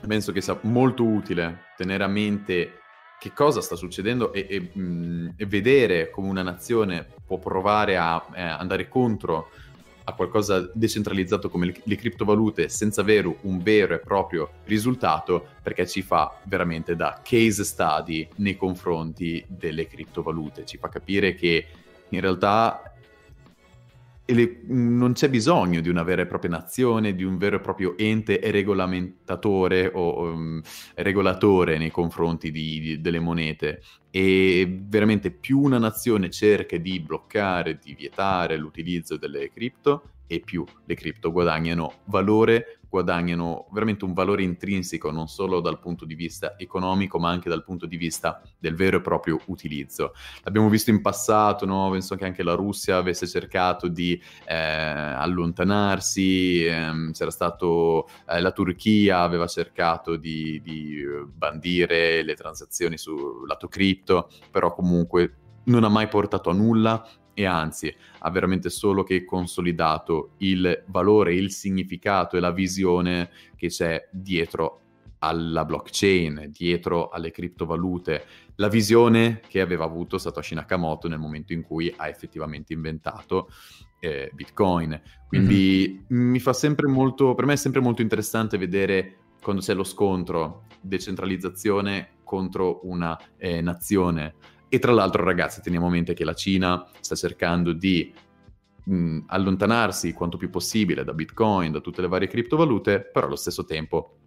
penso che sia molto utile tenere a mente che cosa sta succedendo e, e, mh, e vedere come una nazione può provare a eh, andare contro a qualcosa decentralizzato come le, le, criptovalute senza avere un vero e proprio risultato perché ci fa veramente da case study nei confronti delle criptovalute, ci fa capire che in realtà le, non c'è bisogno di una vera e propria nazione, di un vero e proprio ente regolamentatore o um, regolatore nei confronti di, di, delle monete. E veramente più una nazione cerca di bloccare, di vietare l'utilizzo delle cripto, e più le cripto guadagnano valore guadagnano veramente un valore intrinseco non solo dal punto di vista economico ma anche dal punto di vista del vero e proprio utilizzo. L'abbiamo visto in passato, no? penso che anche la Russia avesse cercato di eh, allontanarsi, ehm, c'era stato eh, la Turchia aveva cercato di, di bandire le transazioni sul lato cripto, però comunque non ha mai portato a nulla e anzi ha veramente solo che consolidato il valore, il significato e la visione che c'è dietro alla blockchain, dietro alle criptovalute, la visione che aveva avuto Satoshi Nakamoto nel momento in cui ha effettivamente inventato eh, Bitcoin. Quindi mm-hmm. mi fa sempre molto, per me è sempre molto interessante vedere quando c'è lo scontro decentralizzazione contro una eh, nazione e tra l'altro, ragazzi, teniamo a mente che la Cina sta cercando di mh, allontanarsi quanto più possibile da Bitcoin, da tutte le varie criptovalute, però allo stesso tempo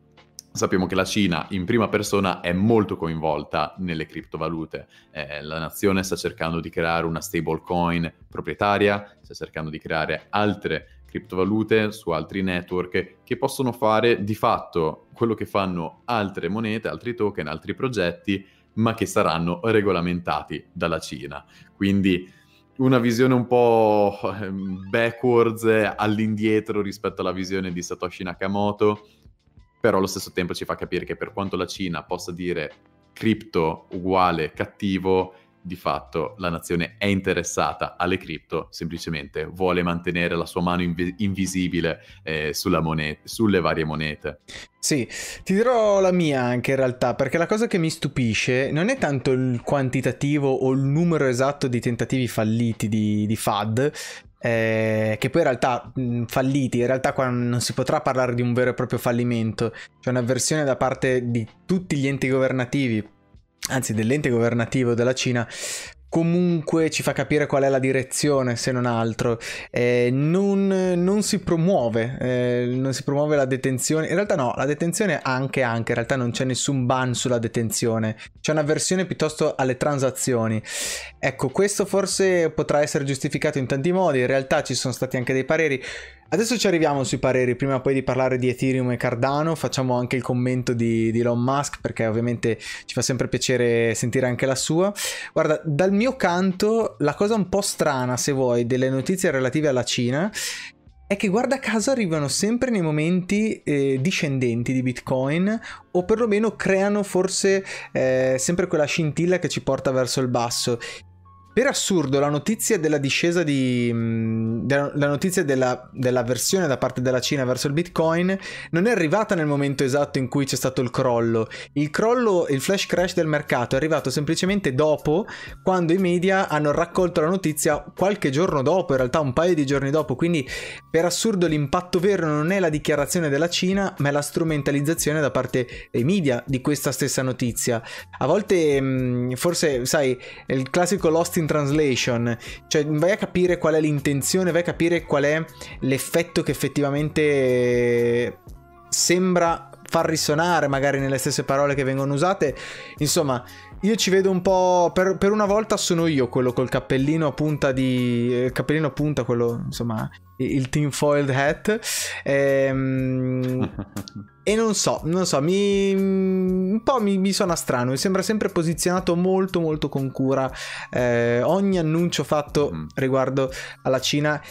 sappiamo che la Cina in prima persona è molto coinvolta nelle criptovalute. Eh, la nazione sta cercando di creare una stablecoin proprietaria, sta cercando di creare altre criptovalute su altri network che possono fare di fatto quello che fanno altre monete, altri token, altri progetti ma che saranno regolamentati dalla Cina. Quindi una visione un po' ehm, backwards, all'indietro rispetto alla visione di Satoshi Nakamoto, però allo stesso tempo ci fa capire che per quanto la Cina possa dire cripto uguale cattivo, di fatto la nazione è interessata alle cripto, semplicemente vuole mantenere la sua mano inv- invisibile eh, moneta, sulle varie monete. Sì, ti dirò la mia anche in realtà, perché la cosa che mi stupisce non è tanto il quantitativo o il numero esatto di tentativi falliti di, di FAD, eh, che poi in realtà mh, falliti, in realtà qua non si potrà parlare di un vero e proprio fallimento, c'è un'avversione da parte di tutti gli enti governativi, anzi dell'ente governativo della Cina, comunque ci fa capire qual è la direzione, se non altro. Eh, non, non, si promuove, eh, non si promuove la detenzione. In realtà no, la detenzione anche, anche, in realtà non c'è nessun ban sulla detenzione. C'è una versione piuttosto alle transazioni. Ecco, questo forse potrà essere giustificato in tanti modi, in realtà ci sono stati anche dei pareri. Adesso ci arriviamo sui pareri, prima poi di parlare di Ethereum e Cardano, facciamo anche il commento di, di, Elon Musk perché ovviamente ci fa sempre piacere sentire anche la sua. Guarda, dal mio canto la cosa un po' strana, se vuoi, delle notizie relative alla Cina è che guarda caso arrivano sempre nei momenti eh, discendenti di Bitcoin o perlomeno creano forse eh, sempre quella scintilla che ci porta verso il basso per assurdo la notizia della discesa di... Mm, la notizia della, versione da parte della Cina verso il Bitcoin non è arrivata nel momento esatto in cui c'è stato il crollo. Il crollo, il flash crash del mercato è arrivato semplicemente dopo, quando i media hanno raccolto la notizia qualche giorno dopo, in realtà un paio di giorni dopo, quindi per assurdo l'impatto vero non è la dichiarazione della Cina, ma è la strumentalizzazione da parte dei media di questa stessa notizia. A volte, mm, forse, sai, il classico lost in translation, cioè vai a capire qual è l'intenzione, vai a capire qual è l'effetto che effettivamente sembra far risuonare magari nelle stesse parole che vengono usate. Insomma, io ci vedo un po'. Per, per, una volta sono io quello col cappellino a punta di. Il cappellino a punta, quello insomma. Il tinfoiled hat. Ehm, e non so, non so, mi, un po' mi, mi, suona strano. Mi sembra sempre posizionato molto, molto con cura. Eh, ogni annuncio fatto mm. riguardo alla Cina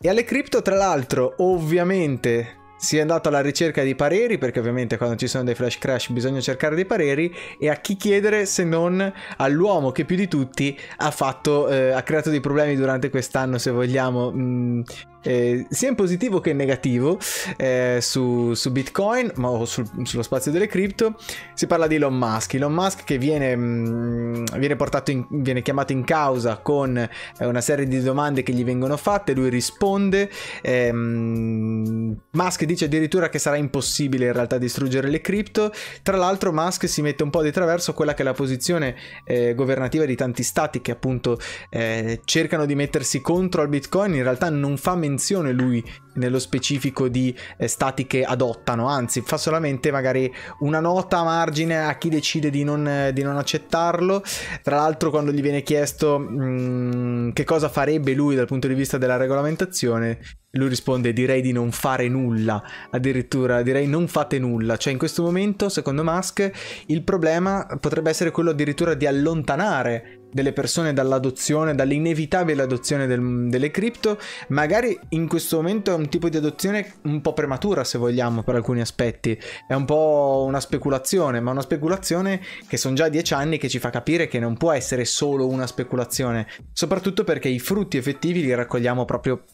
e alle cripto, tra l'altro, ovviamente si è andato alla ricerca di pareri, perché ovviamente quando ci sono dei flash crash bisogna cercare dei pareri, e a chi chiedere se non all'uomo che più di tutti ha fatto, eh, ha creato dei problemi durante quest'anno, se vogliamo, mh, mm, eh, sia in positivo che in negativo eh, su, su, Bitcoin ma sul, sullo spazio delle cripto si parla di Elon Musk. Elon Musk che viene, mh, mm, viene, in, viene chiamato in causa con eh, una serie di domande che gli vengono fatte lui risponde ehm, Musk dice addirittura che sarà impossibile in realtà distruggere le cripto. Tra l'altro Musk si mette un po' di traverso quella che è la posizione eh, governativa di tanti stati che appunto eh, cercano di mettersi contro al Bitcoin in realtà non fa menzione menzione lui nello specifico di eh, stati che adottano, anzi fa solamente magari una nota a margine a chi decide di non, eh, di non accettarlo. Tra l'altro quando gli viene chiesto mh, mm, che cosa farebbe lui dal punto di vista della regolamentazione, lui risponde direi di non fare nulla, addirittura direi non fate nulla, cioè in questo momento secondo Musk il problema potrebbe essere quello addirittura di allontanare delle persone dall'adozione, dall'inevitabile adozione del, delle cripto, magari in questo momento è un tipo di adozione un po' prematura se vogliamo per alcuni aspetti, è un po' una speculazione, ma una speculazione che sono già dieci anni che ci fa capire che non può essere solo una speculazione, soprattutto perché i frutti effettivi li raccogliamo proprio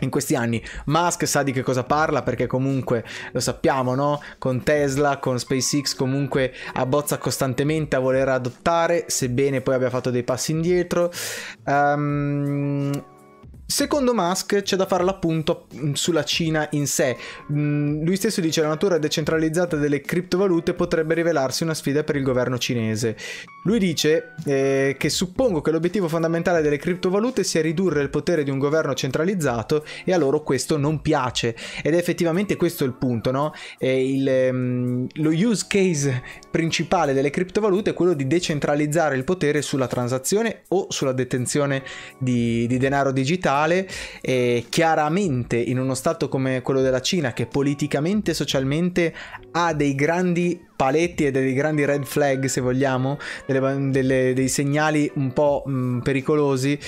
in questi anni. Musk sa di che cosa parla perché comunque lo sappiamo, no? Con Tesla, con SpaceX comunque abbozza costantemente a voler adottare, sebbene poi abbia fatto dei passi indietro. Um, Secondo Musk c'è da fare l'appunto mm, sulla Cina in sé. Mm, lui stesso dice che la natura decentralizzata delle criptovalute potrebbe rivelarsi una sfida per il governo cinese. Lui dice eh, che suppongo che l'obiettivo fondamentale delle criptovalute sia ridurre il potere di un governo centralizzato e a loro questo non piace. Ed è effettivamente questo il punto, no? Il, um, lo use case principale delle criptovalute è quello di decentralizzare il potere sulla transazione o sulla detenzione di, di denaro digitale mondiale e chiaramente in uno stato come quello della Cina che politicamente e socialmente ha dei grandi paletti e dei grandi red flag se vogliamo, delle, delle, dei segnali un po' mh, pericolosi,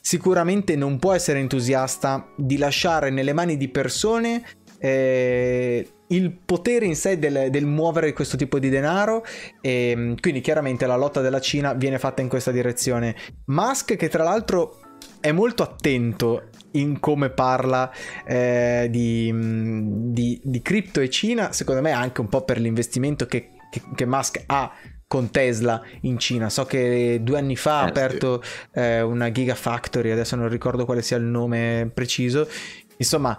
sicuramente non può essere entusiasta di lasciare nelle mani di persone eh, il potere in sé del, del, muovere questo tipo di denaro e quindi chiaramente la lotta della Cina viene fatta in questa direzione. Musk che tra l'altro è molto attento in come parla eh, di, di, di, cripto e Cina, secondo me anche un po' per l'investimento che, che, che Musk ha con Tesla in Cina. So che due anni fa ha eh, aperto eh, una Gigafactory, adesso non ricordo quale sia il nome preciso. Insomma,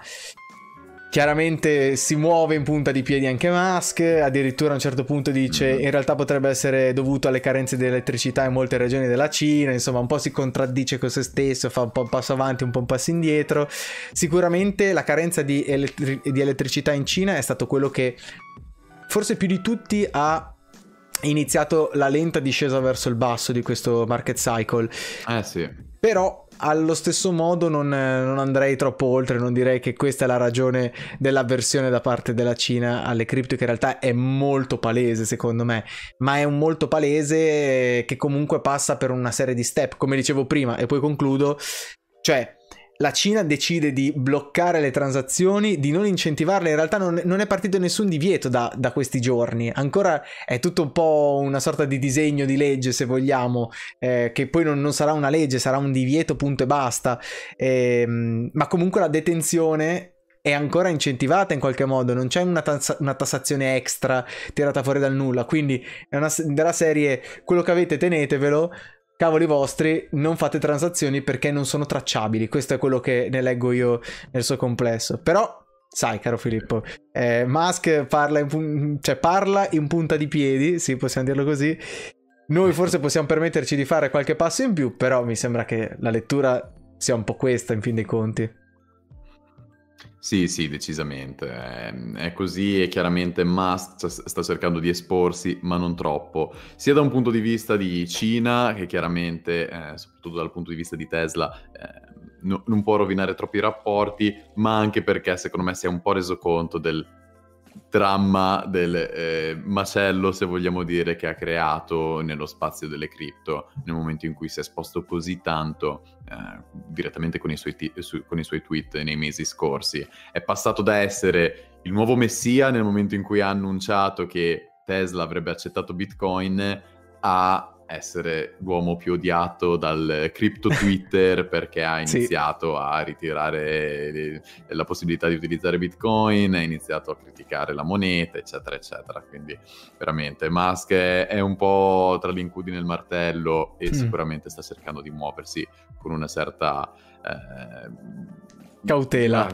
Chiaramente si muove in punta di piedi anche Musk, addirittura a un certo punto dice mm-hmm. in realtà potrebbe essere dovuto alle carenze di elettricità in molte regioni della Cina, insomma un po' si contraddice con se stesso, fa un po' un passo avanti, un po' un passo indietro. Sicuramente la carenza di, elettri- di elettricità in Cina è stato quello che forse più di tutti ha iniziato la lenta discesa verso il basso di questo market cycle. Eh sì. Però allo stesso modo non, non, andrei troppo oltre, non direi che questa è la ragione dell'avversione da parte della Cina alle cripto, che in realtà è molto palese secondo me, ma è un molto palese che comunque passa per una serie di step, come dicevo prima, e poi concludo, cioè la Cina decide di bloccare le transazioni, di non incentivarle, in realtà non, non è partito nessun divieto da, da, questi giorni, ancora è tutto un po' una sorta di disegno di legge se vogliamo, eh, che poi non, non, sarà una legge, sarà un divieto punto e basta, eh, ma comunque la detenzione è ancora incentivata in qualche modo, non c'è una, tassa- una tassazione extra tirata fuori dal nulla, quindi è una, della serie quello che avete tenetevelo cavoli vostri, non fate transazioni perché non sono tracciabili. Questo è quello che ne leggo io nel suo complesso. Però, sai, caro Filippo, eh, Musk parla in, cioè, parla in punta di piedi, sì, possiamo dirlo così. Noi forse possiamo permetterci di fare qualche passo in più, però mi sembra che la lettura sia un po' questa, in fin dei conti. Sì, sì, decisamente. È, è così e chiaramente Musk sta cercando di esporsi, ma non troppo, sia da un punto di vista di Cina, che chiaramente, eh, soprattutto dal punto di vista di Tesla, eh, no, non può rovinare troppi rapporti, ma anche perché secondo me si è un po' reso conto del dramma del eh, macello, se vogliamo dire, che ha creato nello spazio delle cripto nel momento in cui si è esposto così tanto eh, direttamente con i, suoi t- su- con i suoi tweet nei mesi scorsi. È passato da essere il nuovo messia nel momento in cui ha annunciato che Tesla avrebbe accettato Bitcoin a essere l'uomo più odiato dal crypto Twitter perché ha iniziato sì. a ritirare la possibilità di utilizzare Bitcoin, ha iniziato a criticare la moneta, eccetera, eccetera. Quindi veramente Musk è un po' tra l'incudine e il martello e mm. sicuramente sta cercando di muoversi con una certa eh, cautela.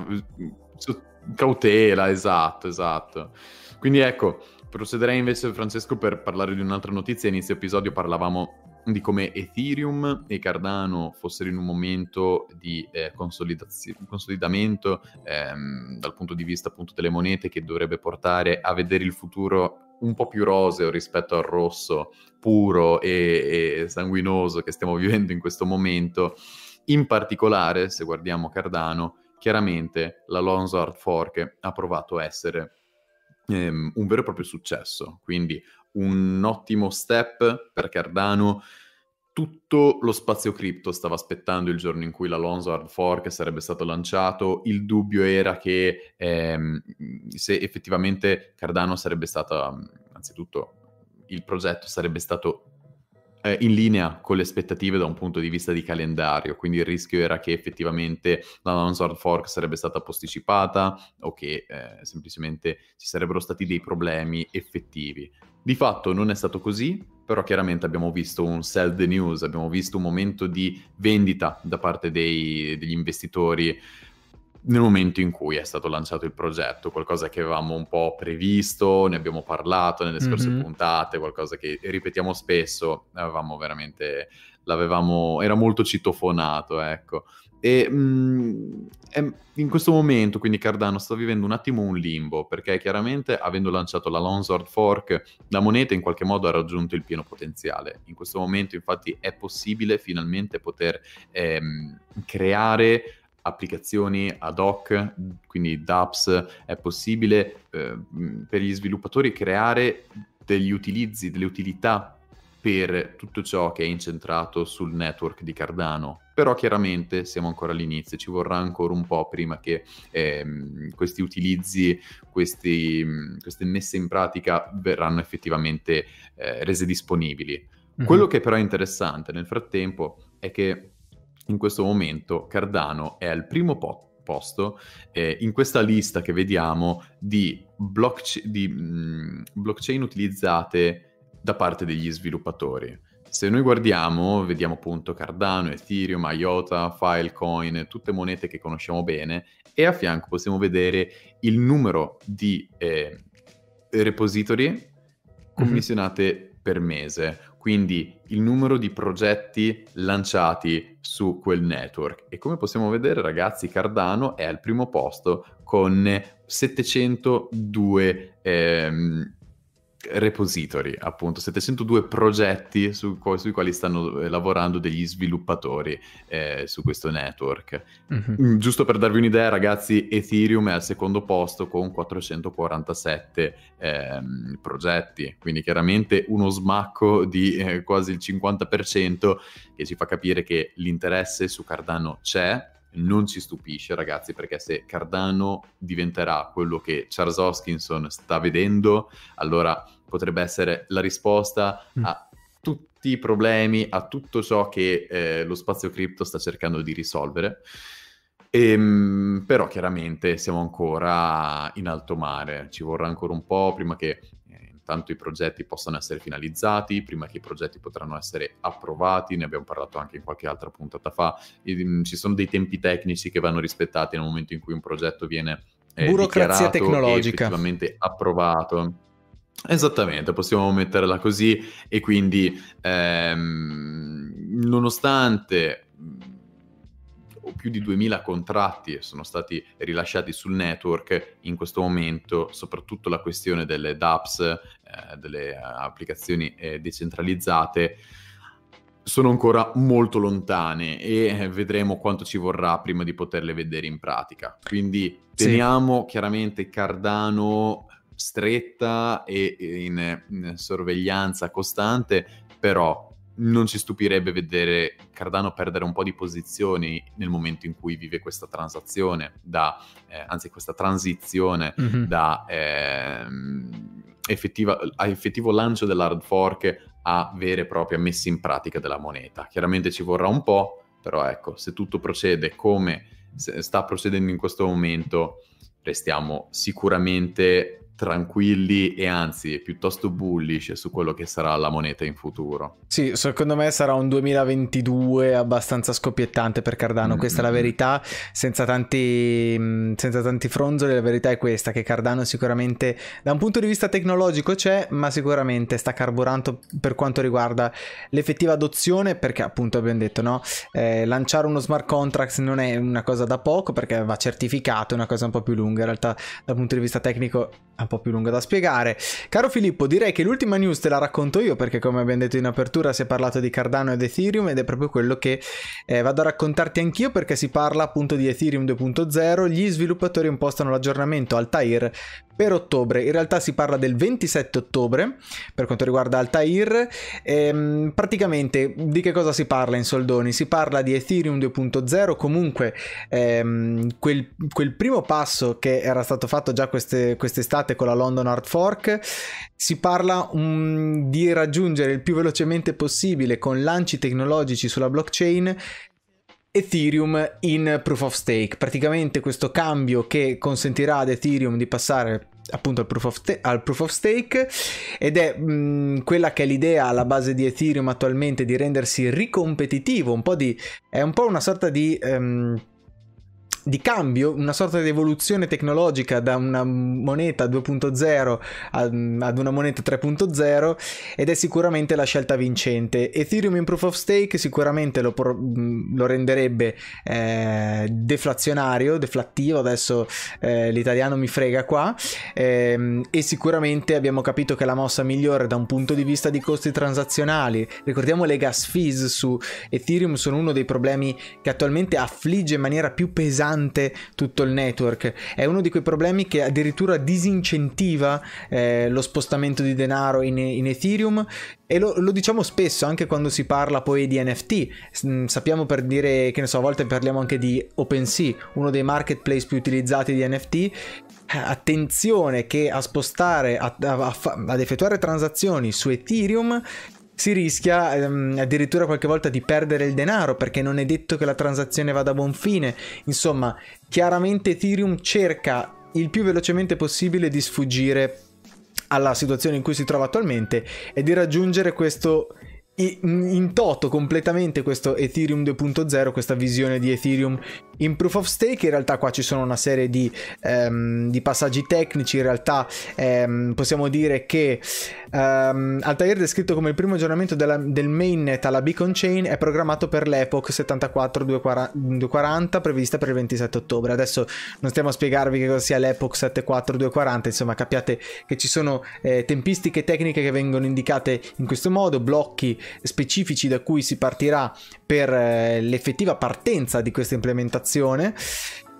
Cautela, esatto, esatto. Quindi ecco, Procederei invece, Francesco, per parlare di un'altra notizia. Inizio episodio parlavamo di come Ethereum e Cardano fossero in un momento di eh, consolidamento ehm, dal punto di vista appunto delle monete che dovrebbe portare a vedere il futuro un po' più roseo rispetto al rosso puro e, e sanguinoso che stiamo vivendo in questo momento. In particolare, se guardiamo Cardano, chiaramente la Longsword Fork ha provato a essere ehm, un vero e proprio successo. Quindi un ottimo step per Cardano. Tutto lo spazio cripto stava aspettando il giorno in cui la Lonzo Fork sarebbe stato lanciato. Il dubbio era che ehm, se effettivamente Cardano sarebbe stata, anzitutto, il progetto sarebbe stato eh, in linea con le aspettative da un punto di vista di calendario, quindi il rischio era che effettivamente la non-sword fork sarebbe stata posticipata o che eh, semplicemente ci sarebbero stati dei problemi effettivi. Di fatto non è stato così, però chiaramente abbiamo visto un sell the news, abbiamo visto un momento di vendita da parte dei, degli investitori nel momento in cui è stato lanciato il progetto, qualcosa che avevamo un po' previsto, ne abbiamo parlato nelle scorse mm-hmm. puntate, qualcosa che ripetiamo spesso, avevamo veramente, l'avevamo, era molto citofonato, ecco. E mh, mm, in questo momento, quindi Cardano sta vivendo un attimo un limbo, perché chiaramente avendo lanciato la Longsword Fork, la moneta in qualche modo ha raggiunto il pieno potenziale. In questo momento infatti è possibile finalmente poter ehm, creare applicazioni ad hoc, quindi dApps, è possibile eh, per gli sviluppatori creare degli utilizzi, delle utilità per tutto ciò che è incentrato sul network di Cardano. Però chiaramente siamo ancora all'inizio, ci vorrà ancora un po' prima che ehm, questi utilizzi, questi, queste messe in pratica verranno effettivamente eh, rese disponibili. Mm-hmm. Quello che però è interessante nel frattempo è che in questo momento Cardano è al primo po- posto eh, in questa lista che vediamo di, blockch- di mh, mm, blockchain utilizzate da parte degli sviluppatori. Se noi guardiamo, vediamo appunto Cardano, Ethereum, IOTA, Filecoin, tutte monete che conosciamo bene e a fianco possiamo vedere il numero di eh, repository mhm. commissionate mm-hmm. per mese quindi il numero di progetti lanciati su quel network. E come possiamo vedere, ragazzi, Cardano è al primo posto con 702 ehm, repository, appunto, 702 progetti su, sui quali stanno eh, lavorando degli sviluppatori eh, su questo network. Mm-hmm. Giusto per darvi un'idea, ragazzi, Ethereum è al secondo posto con 447 ehm, progetti, quindi chiaramente uno smacco di eh, quasi il 50% che ci fa capire che l'interesse su Cardano c'è non ci stupisce ragazzi perché se Cardano diventerà quello che Charles Hoskinson sta vedendo, allora potrebbe essere la risposta mm. a tutti i problemi, a tutto ciò che eh, lo spazio cripto sta cercando di risolvere. Ehm, però chiaramente siamo ancora in alto mare, ci vorrà ancora un po' prima che intanto i progetti possano essere finalizzati, prima che i progetti potranno essere approvati, ne abbiamo parlato anche in qualche altra puntata fa, mh, ci sono dei tempi tecnici che vanno rispettati nel momento in cui un progetto viene eh, burocrazia tecnologica effettivamente approvato. Esattamente, possiamo metterla così e quindi ehm, nonostante più di 2000 contratti sono stati rilasciati sul network in questo momento, soprattutto la questione delle DApps, eh, delle applicazioni eh, decentralizzate, sono ancora molto lontane e vedremo quanto ci vorrà prima di poterle vedere in pratica. Quindi teniamo sì. chiaramente Cardano stretta e in, in sorveglianza costante, però non ci stupirebbe vedere Cardano perdere un po' di posizioni nel momento in cui vive questa transazione, da, eh, anzi questa transizione mm-hmm. da eh, effettiva, a effettivo lancio dell'hard fork a vera e propria messa in pratica della moneta. Chiaramente ci vorrà un po', però ecco, se tutto procede come sta procedendo in questo momento, restiamo sicuramente tranquilli e anzi piuttosto bullish su quello che sarà la moneta in futuro. Sì, secondo me sarà un 2022 abbastanza scoppiettante per Cardano, mm-hmm. questa è la verità, senza tanti, mm, senza tanti fronzoli, la verità è questa, che Cardano sicuramente da un punto di vista tecnologico c'è, ma sicuramente sta carburando per quanto riguarda l'effettiva adozione, perché appunto abbiamo detto, no? Eh, lanciare uno smart contract non è una cosa da poco, perché va certificato, è una cosa un po' più lunga, in realtà dal punto di vista tecnico un po' più lunga da spiegare. Caro Filippo, direi che l'ultima news te la racconto io perché come abbiamo detto in apertura si è parlato di Cardano ed Ethereum ed è proprio quello che eh, vado a raccontarti anch'io perché si parla appunto di Ethereum 2.0, gli sviluppatori impostano l'aggiornamento Altair per ottobre. In realtà si parla del 27 ottobre per quanto riguarda Altair. Ehm, praticamente di che cosa si parla in soldoni? Si parla di Ethereum 2.0, comunque ehm, quel, quel, primo passo che era stato fatto già queste, quest'estate con la London Hard Fork. Si parla um, di raggiungere il più velocemente possibile con lanci tecnologici sulla blockchain Ethereum in proof of stake. Praticamente questo cambio che consentirà ad Ethereum di passare appunto al proof of, te- al proof of stake ed è mh, quella che è l'idea alla base di Ethereum attualmente di rendersi ricompetitivo, un po' di è un po' una sorta di um, di cambio, una sorta di evoluzione tecnologica da una moneta 2.0 ad una moneta 3.0 ed è sicuramente la scelta vincente. Ethereum in proof of stake sicuramente lo, lo renderebbe eh, deflazionario, deflattivo, adesso eh, l'italiano mi frega qua, eh, e sicuramente abbiamo capito che la mossa migliore da un punto di vista di costi transazionali, ricordiamo le gas fees su Ethereum sono uno dei problemi che attualmente affligge in maniera più pesante pesante tutto il network. È uno di quei problemi che addirittura disincentiva eh, lo spostamento di denaro in, in Ethereum e lo, lo, diciamo spesso anche quando si parla poi di NFT. Mm, sappiamo per dire che ne so, a volte parliamo anche di OpenSea, uno dei marketplace più utilizzati di NFT eh, attenzione che a spostare, a, a, ad effettuare transazioni su Ethereum si rischia ehm, addirittura qualche volta di perdere il denaro perché non è detto che la transazione vada a buon fine. Insomma, chiaramente Ethereum cerca il più velocemente possibile di sfuggire alla situazione in cui si trova attualmente e di raggiungere questo in toto completamente questo Ethereum 2.0, questa visione di Ethereum in proof of stake. In realtà qua ci sono una serie di, um, di passaggi tecnici, in realtà um, possiamo dire che um, Altair descritto come il primo aggiornamento della, del mainnet alla Beacon Chain è programmato per l'epoch 74240 prevista per il 27 ottobre. Adesso non stiamo a spiegarvi che cosa sia l'epoch 74240, insomma capiate che ci sono eh, tempistiche tecniche che vengono indicate in questo modo, blocchi specifici da cui si partirà per eh, l'effettiva partenza di questa implementazione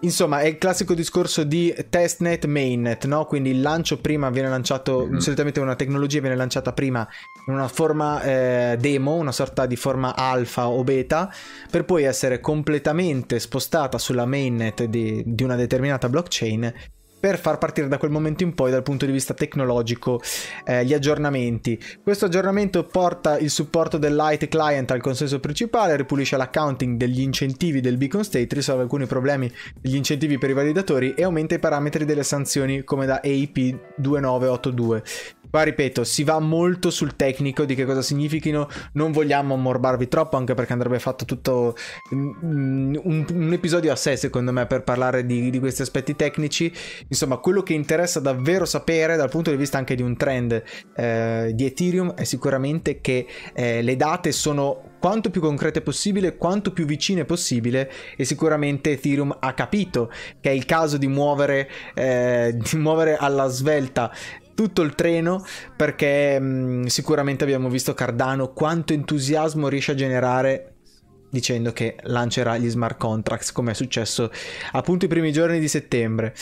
Insomma, è il classico discorso di testnet, mainnet, no? Quindi il lancio prima viene lanciato, mm-hmm. solitamente una tecnologia viene lanciata prima in una forma eh, demo, una sorta di forma alfa o beta, per poi essere completamente spostata sulla mainnet di, di una determinata blockchain per far partire da quel momento in poi dal punto di vista tecnologico eh, gli aggiornamenti. Questo aggiornamento porta il supporto del Light Client al consenso principale, ripulisce l'accounting degli incentivi del Beacon State, risolve alcuni problemi degli incentivi per i validatori e aumenta i parametri delle sanzioni come da AIP 2982. Qua ripeto, si va molto sul tecnico di che cosa significhino, non vogliamo ammorbarvi troppo anche perché andrebbe fatto tutto un, un episodio a sé secondo me per parlare di, di, questi aspetti tecnici. Insomma, quello che interessa davvero sapere dal punto di vista anche di un trend eh, di Ethereum è sicuramente che eh, le date sono quanto più concrete possibile, quanto più vicine possibile e sicuramente Ethereum ha capito che è il caso di muovere, eh, di muovere alla svelta tutto il treno perché mh, mm, sicuramente abbiamo visto Cardano quanto entusiasmo riesce a generare dicendo che lancerà gli smart contracts come è successo appunto i primi giorni di settembre.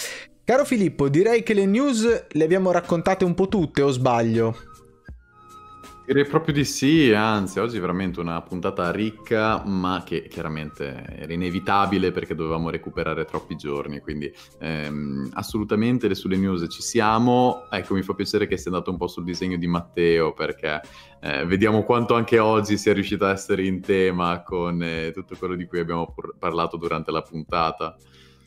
Caro Filippo, direi che le news le abbiamo raccontate un po' tutte o sbaglio? Direi proprio di sì, anzi, oggi è veramente una puntata ricca, ma che chiaramente era inevitabile perché dovevamo recuperare troppi giorni, quindi ehm, assolutamente sulle news ci siamo. Ecco, mi fa piacere che sia andato un po' sul disegno di Matteo perché eh, vediamo quanto anche oggi sia riuscito a essere in tema con eh, tutto quello di cui abbiamo parlato durante la puntata.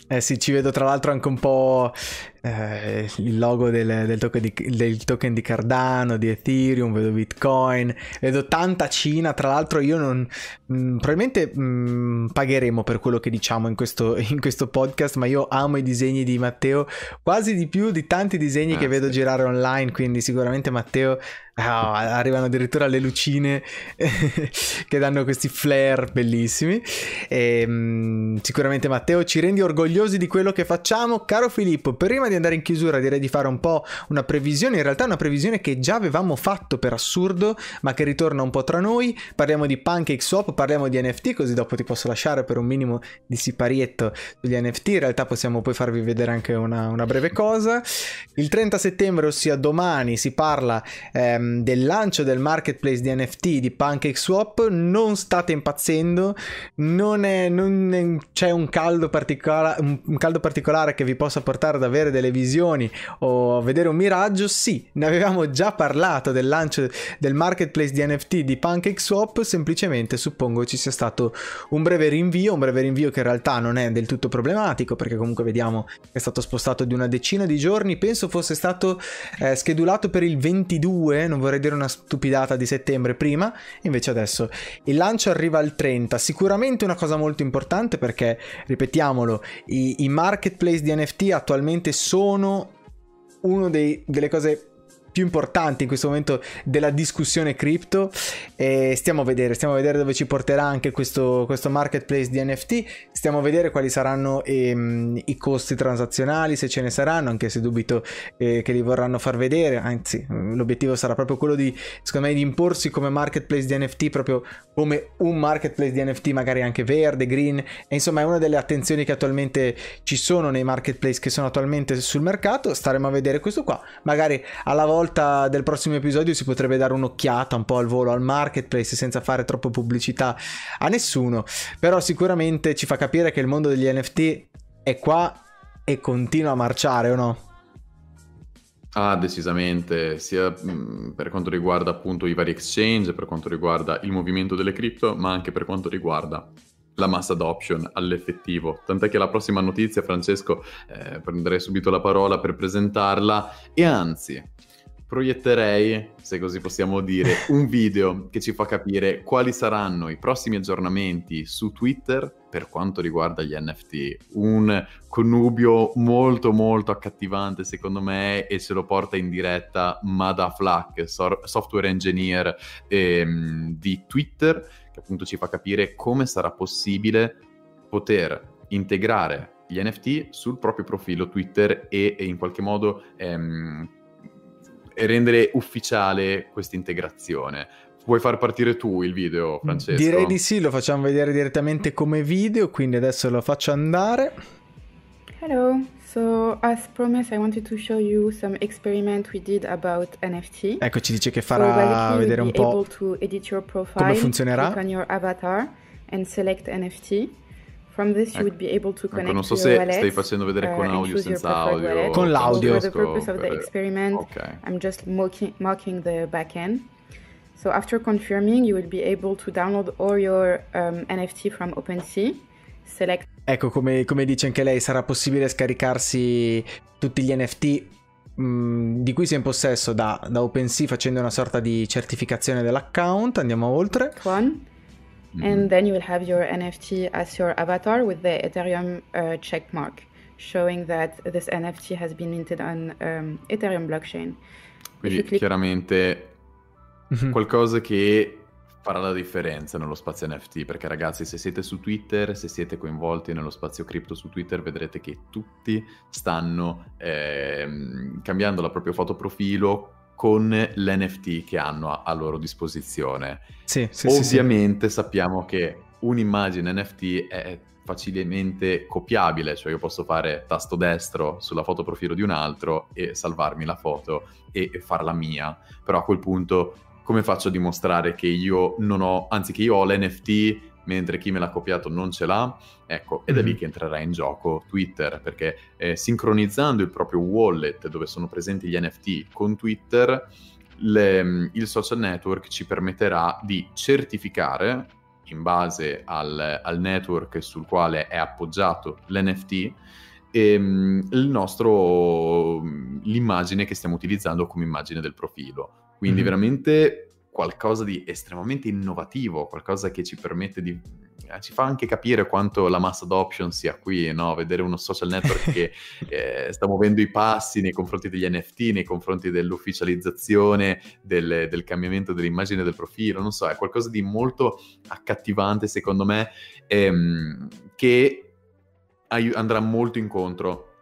Eh sì, ci vedo tra l'altro anche un po' eh, il logo del, del, token di, del, token di, Cardano, di Ethereum, vedo Bitcoin, vedo tanta Cina, tra l'altro io non... Mh, mm, probabilmente mh, mm, pagheremo per quello che diciamo in questo, in questo, podcast, ma io amo i disegni di Matteo quasi di più di tanti disegni ah, che vedo girare online, quindi sicuramente Matteo Oh, arrivano addirittura le lucine che danno questi flare bellissimi. E, um, sicuramente Matteo ci rendi orgogliosi di quello che facciamo. Caro Filippo, prima di andare in chiusura direi di fare un po' una previsione, in realtà una previsione che già avevamo fatto per assurdo, ma che ritorna un po' tra noi. Parliamo di Pancake Swap, parliamo di NFT, così dopo ti posso lasciare per un minimo di siparietto sugli NFT. In realtà possiamo poi farvi vedere anche una, una breve cosa. Il 30 settembre, ossia domani, si parla... Ehm, del lancio del marketplace di NFT di PancakeSwap non state impazzendo, non, è, non è, c'è un caldo, particola- un caldo particolare che vi possa portare ad avere delle visioni o vedere un miraggio, sì, ne avevamo già parlato del lancio del marketplace di NFT di PancakeSwap, semplicemente suppongo ci sia stato un breve rinvio, un breve rinvio che in realtà non è del tutto problematico perché comunque vediamo che è stato spostato di una decina di giorni, penso fosse stato eh, schedulato per il 22, non vorrei dire una stupidata di settembre prima, invece adesso il lancio arriva al 30, sicuramente una cosa molto importante perché, ripetiamolo, i, i marketplace di NFT attualmente sono una delle cose più importanti in questo momento della discussione cripto. E stiamo a vedere, stiamo a vedere dove ci porterà anche questo, questo marketplace di NFT, stiamo a vedere quali saranno ehm, i costi transazionali, se ce ne saranno, anche se dubito eh, che li vorranno far vedere, anzi l'obiettivo sarà proprio quello di, secondo me, di imporsi come marketplace di NFT, proprio come un marketplace di NFT magari anche verde, green, e insomma è una delle attenzioni che attualmente ci sono nei marketplace che sono attualmente sul mercato, staremo a vedere questo qua, magari alla volta volta del prossimo episodio si potrebbe dare un'occhiata un po' al volo al marketplace senza fare troppo pubblicità a nessuno, però sicuramente ci fa capire che il mondo degli NFT è qua e continua a marciare o no? Ah, decisamente, sia per quanto riguarda appunto i vari exchange, per quanto riguarda il movimento delle cripto, ma anche per quanto riguarda la mass adoption all'effettivo. Tant'è che la prossima notizia, Francesco, eh, prenderei subito la parola per presentarla e anzi, proietterei, se così possiamo dire, un video che ci fa capire quali saranno i prossimi aggiornamenti su Twitter per quanto riguarda gli NFT. Un connubio molto molto accattivante secondo me e ce lo porta in diretta Mada Flack, software engineer ehm, di Twitter, che appunto ci fa capire come sarà possibile poter integrare gli NFT sul proprio profilo Twitter e, e in qualche modo ehm, rendere ufficiale questa integrazione. Vuoi far partire tu il video, Francesco? Direi di sì, lo facciamo vedere direttamente come video, quindi adesso lo faccio andare. Hello. So, as promised, I wanted to show you some experiment we did about NFT. Ecco, ci dice che farà so vedere un po' come funzionerà. Click on your avatar and select NFT. From this you would be able to connect ecco, non so se stai facendo vedere uh, con audio senza audio. Wallet. Con l'audio. Experiment, okay. I'm just mocking, mocking the backend. So after confirming, you will be able to download all your um, NFT from OpenSea. Select Ecco, come, come, dice anche lei, sarà possibile scaricarsi tutti gli NFT mh, mm, di cui si è in possesso da, da, OpenSea facendo una sorta di certificazione dell'account. Andiamo oltre. One. Mm-hmm. And then you will have your NFT as your avatar with the Ethereum uh, check mark, showing that this NFT has been minted on um, Ethereum blockchain. Quindi click... chiaramente mm-hmm. qualcosa che farà la differenza nello spazio NFT, perché ragazzi se siete su Twitter, se siete coinvolti nello spazio cripto su Twitter, vedrete che tutti stanno eh, cambiando la propria foto profilo con l'NFT che hanno a, a loro disposizione. Sì, sì, Ovviamente sì, sappiamo che un'immagine NFT è facilmente copiabile, cioè io posso fare tasto destro sulla foto profilo di un altro e salvarmi la foto e, e farla mia, però a quel punto come faccio a dimostrare che io non ho, anzi che io ho l'NFT mentre chi me l'ha copiato non ce l'ha? Ecco, ed è lì che entrerà in gioco Twitter, perché eh, sincronizzando il proprio wallet dove sono presenti gli NFT con Twitter, le, il social network ci permetterà di certificare in base al, al network sul quale è appoggiato l'NFT ehm, il nostro, l'immagine che stiamo utilizzando come immagine del profilo. Quindi mm-hmm. veramente qualcosa di estremamente innovativo, qualcosa che ci permette di eh, ci fa anche capire quanto la mass adoption sia qui, no? vedere uno social network che eh, sta muovendo i passi nei confronti degli NFT, nei confronti dell'ufficializzazione, del, del, cambiamento dell'immagine del profilo, non so, è qualcosa di molto accattivante secondo me, ehm, che andrà molto incontro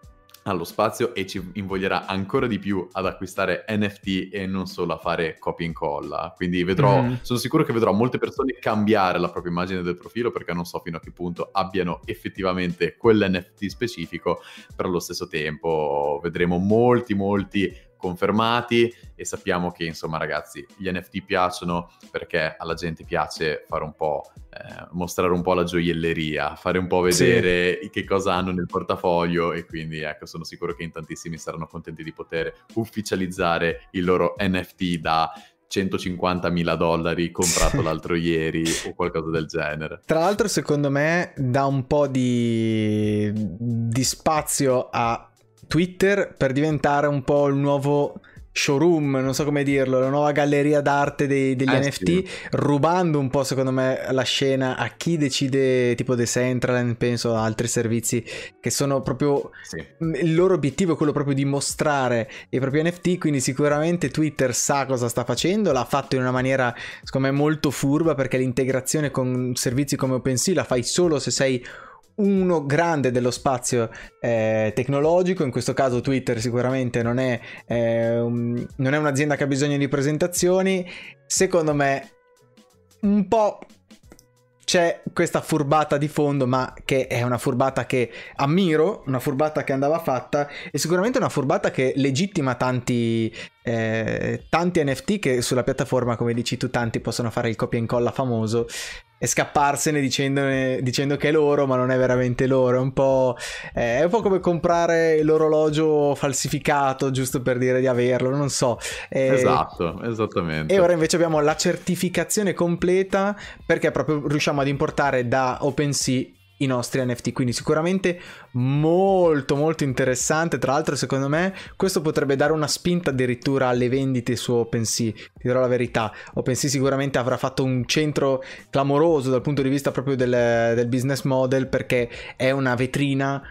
allo spazio e ci invoglierà ancora di più ad acquistare NFT e non solo a fare copia e incolla. Quindi vedrò, mm. sono sicuro che vedrò molte persone cambiare la propria immagine del profilo perché non so fino a che punto abbiano effettivamente quell'NFT specifico, però allo stesso tempo vedremo molti, molti confermati e sappiamo che insomma ragazzi gli NFT piacciono perché alla gente piace fare un po' eh, mostrare un po' la gioielleria, fare un po' vedere sì. che cosa hanno nel portafoglio e quindi ecco sono sicuro che in tantissimi saranno contenti di poter ufficializzare il loro NFT da 150 mila dollari comprato l'altro ieri o qualcosa del genere. Tra l'altro secondo me dà un po' di, di spazio a Twitter per diventare un po' il nuovo showroom, non so come dirlo, la nuova galleria d'arte dei, degli eh, NFT, sì. rubando un po' secondo me la scena a chi decide tipo The Central, penso a altri servizi che sono proprio sì. il loro obiettivo è quello proprio di mostrare i propri NFT, quindi sicuramente Twitter sa cosa sta facendo, l'ha fatto in una maniera secondo me molto furba perché l'integrazione con servizi come OpenSea la fai solo se sei uno grande dello spazio eh, tecnologico, in questo caso Twitter sicuramente non è, eh, un, non è un'azienda che ha bisogno di presentazioni, secondo me un po' c'è questa furbata di fondo, ma che è una furbata che ammiro, una furbata che andava fatta e sicuramente una furbata che legittima tanti, eh, tanti NFT che sulla piattaforma, come dici tu, tanti possono fare il copia e incolla famoso e scapparsene dicendo che è loro, ma non è veramente loro. È un, po', eh, è un po' come comprare l'orologio falsificato giusto per dire di averlo, non so. Eh, esatto, esattamente. E ora invece abbiamo la certificazione completa perché proprio riusciamo ad importare da OpenSea i nostri NFT. Quindi sicuramente molto molto interessante. Tra l'altro, secondo me, questo potrebbe dare una spinta addirittura alle vendite su OpenSea. Ti dirò la verità. OpenSea sicuramente avrà fatto un centro clamoroso dal punto di vista proprio del, del business model perché è una vetrina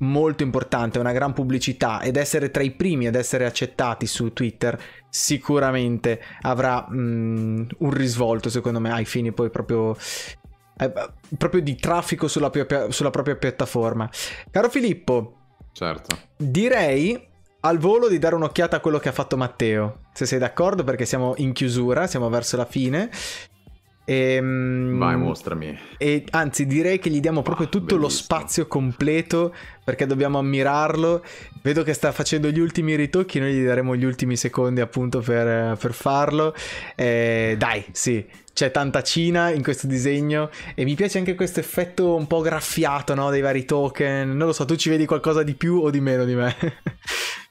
molto importante, una gran pubblicità ed essere tra i primi ad essere accettati su Twitter sicuramente avrà mm, un risvolto secondo me ai fini poi proprio eh, proprio di traffico sulla, propria, sulla propria piattaforma. Caro Filippo, certo. Direi al volo di dare un'occhiata a quello che ha fatto Matteo. Se sei d'accordo, perché siamo in chiusura, siamo verso la fine. E, ehm, Vai, mostrami. E anzi, direi che gli diamo proprio ah, tutto bellissimo. lo spazio completo perché dobbiamo ammirarlo. Vedo che sta facendo gli ultimi ritocchi, noi gli daremo gli ultimi secondi appunto per, per farlo. Eh, dai, sì, c'è tanta Cina in questo disegno e mi piace anche questo effetto un po' graffiato no? dei vari token. Non lo so, tu ci vedi qualcosa di più o di meno di me?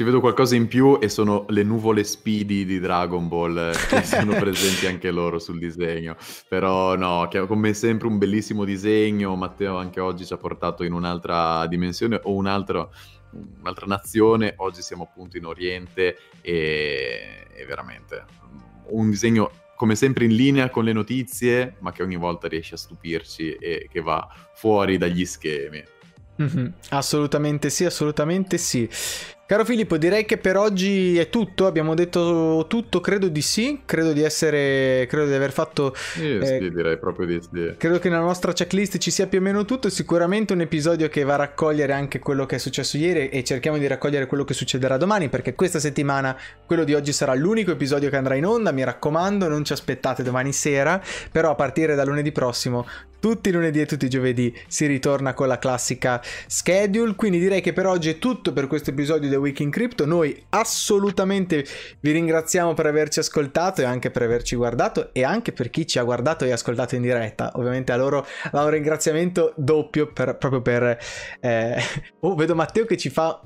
Ci vedo qualcosa in più e sono le nuvole speedy di Dragon Ball eh, che sono presenti anche loro sul disegno. Però no, come sempre un bellissimo disegno. Matteo anche oggi ci ha portato in un'altra dimensione o un altro, un'altra nazione. Oggi siamo appunto in Oriente e, e veramente un disegno come sempre in linea con le notizie, ma che ogni volta riesce a stupirci e che va fuori dagli schemi. Mm-hmm. Assolutamente sì, assolutamente sì. Caro Filippo, direi che per oggi è tutto. Abbiamo detto tutto, credo di sì. Credo di essere. Credo di aver fatto. Sì, eh, sì direi proprio di sì. Credo che nella nostra checklist ci sia più o meno tutto. Sicuramente un episodio che va a raccogliere anche quello che è successo ieri e cerchiamo di raccogliere quello che succederà domani. Perché questa settimana quello di oggi sarà l'unico episodio che andrà in onda. Mi raccomando, non ci aspettate domani sera. Però a partire da lunedì prossimo tutti i lunedì e tutti i giovedì si ritorna con la classica schedule. Quindi direi che per oggi è tutto per questo episodio di Week in Crypto. Noi assolutamente vi ringraziamo per averci ascoltato e anche per averci guardato e anche per chi ci ha guardato e ascoltato in diretta. Ovviamente a loro va un ringraziamento doppio per, proprio per... Eh... Oh, vedo Matteo che ci fa,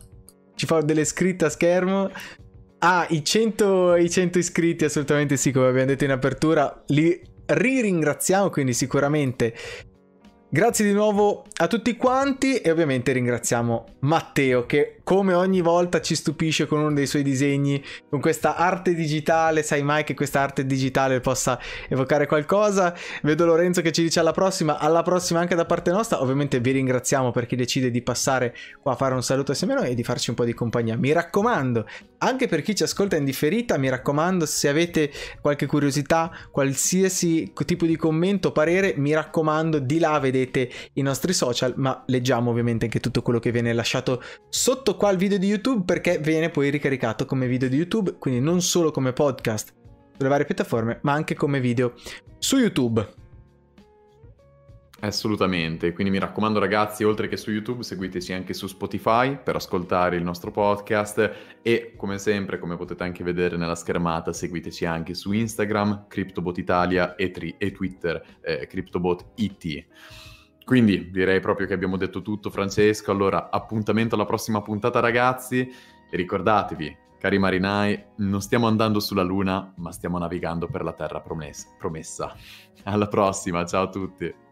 ci fa delle scritte a schermo. Ah, i 100, i 100 iscritti assolutamente sì, come abbiamo detto in apertura, li ri-ringraziamo, quindi sicuramente Grazie di nuovo a tutti quanti e ovviamente ringraziamo Matteo che come ogni volta ci stupisce con uno dei suoi disegni, con questa arte digitale, sai mai che questa arte digitale possa evocare qualcosa. Vedo Lorenzo che ci dice alla prossima, alla prossima anche da parte nostra. Ovviamente vi ringraziamo per chi decide di passare qua a fare un saluto assieme a noi e di farci un po' di compagnia. Mi raccomando, anche per chi ci ascolta in differita, mi raccomando, se avete qualche curiosità, qualsiasi tipo di commento, parere, mi raccomando, di là vedete i nostri social, ma leggiamo ovviamente anche tutto quello che viene lasciato sotto qua al video di YouTube perché viene poi ricaricato come video di YouTube, quindi non solo come podcast sulle varie piattaforme, ma anche come video su YouTube. Assolutamente, quindi mi raccomando ragazzi, oltre che su YouTube, seguiteci anche su Spotify per ascoltare il nostro podcast e come sempre, come potete anche vedere nella schermata, seguiteci anche su Instagram, CryptoBot Italia e, tri- e Twitter, eh, CryptoBot IT. Quindi direi proprio che abbiamo detto tutto, Francesco. Allora, appuntamento alla prossima puntata, ragazzi. E ricordatevi, cari marinai, non stiamo andando sulla Luna, ma stiamo navigando per la terra promessa. Alla prossima, ciao a tutti.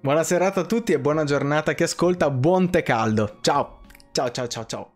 Buona serata a tutti e buona giornata che ascolta. Buon tè caldo. Ciao, ciao, ciao, ciao, ciao.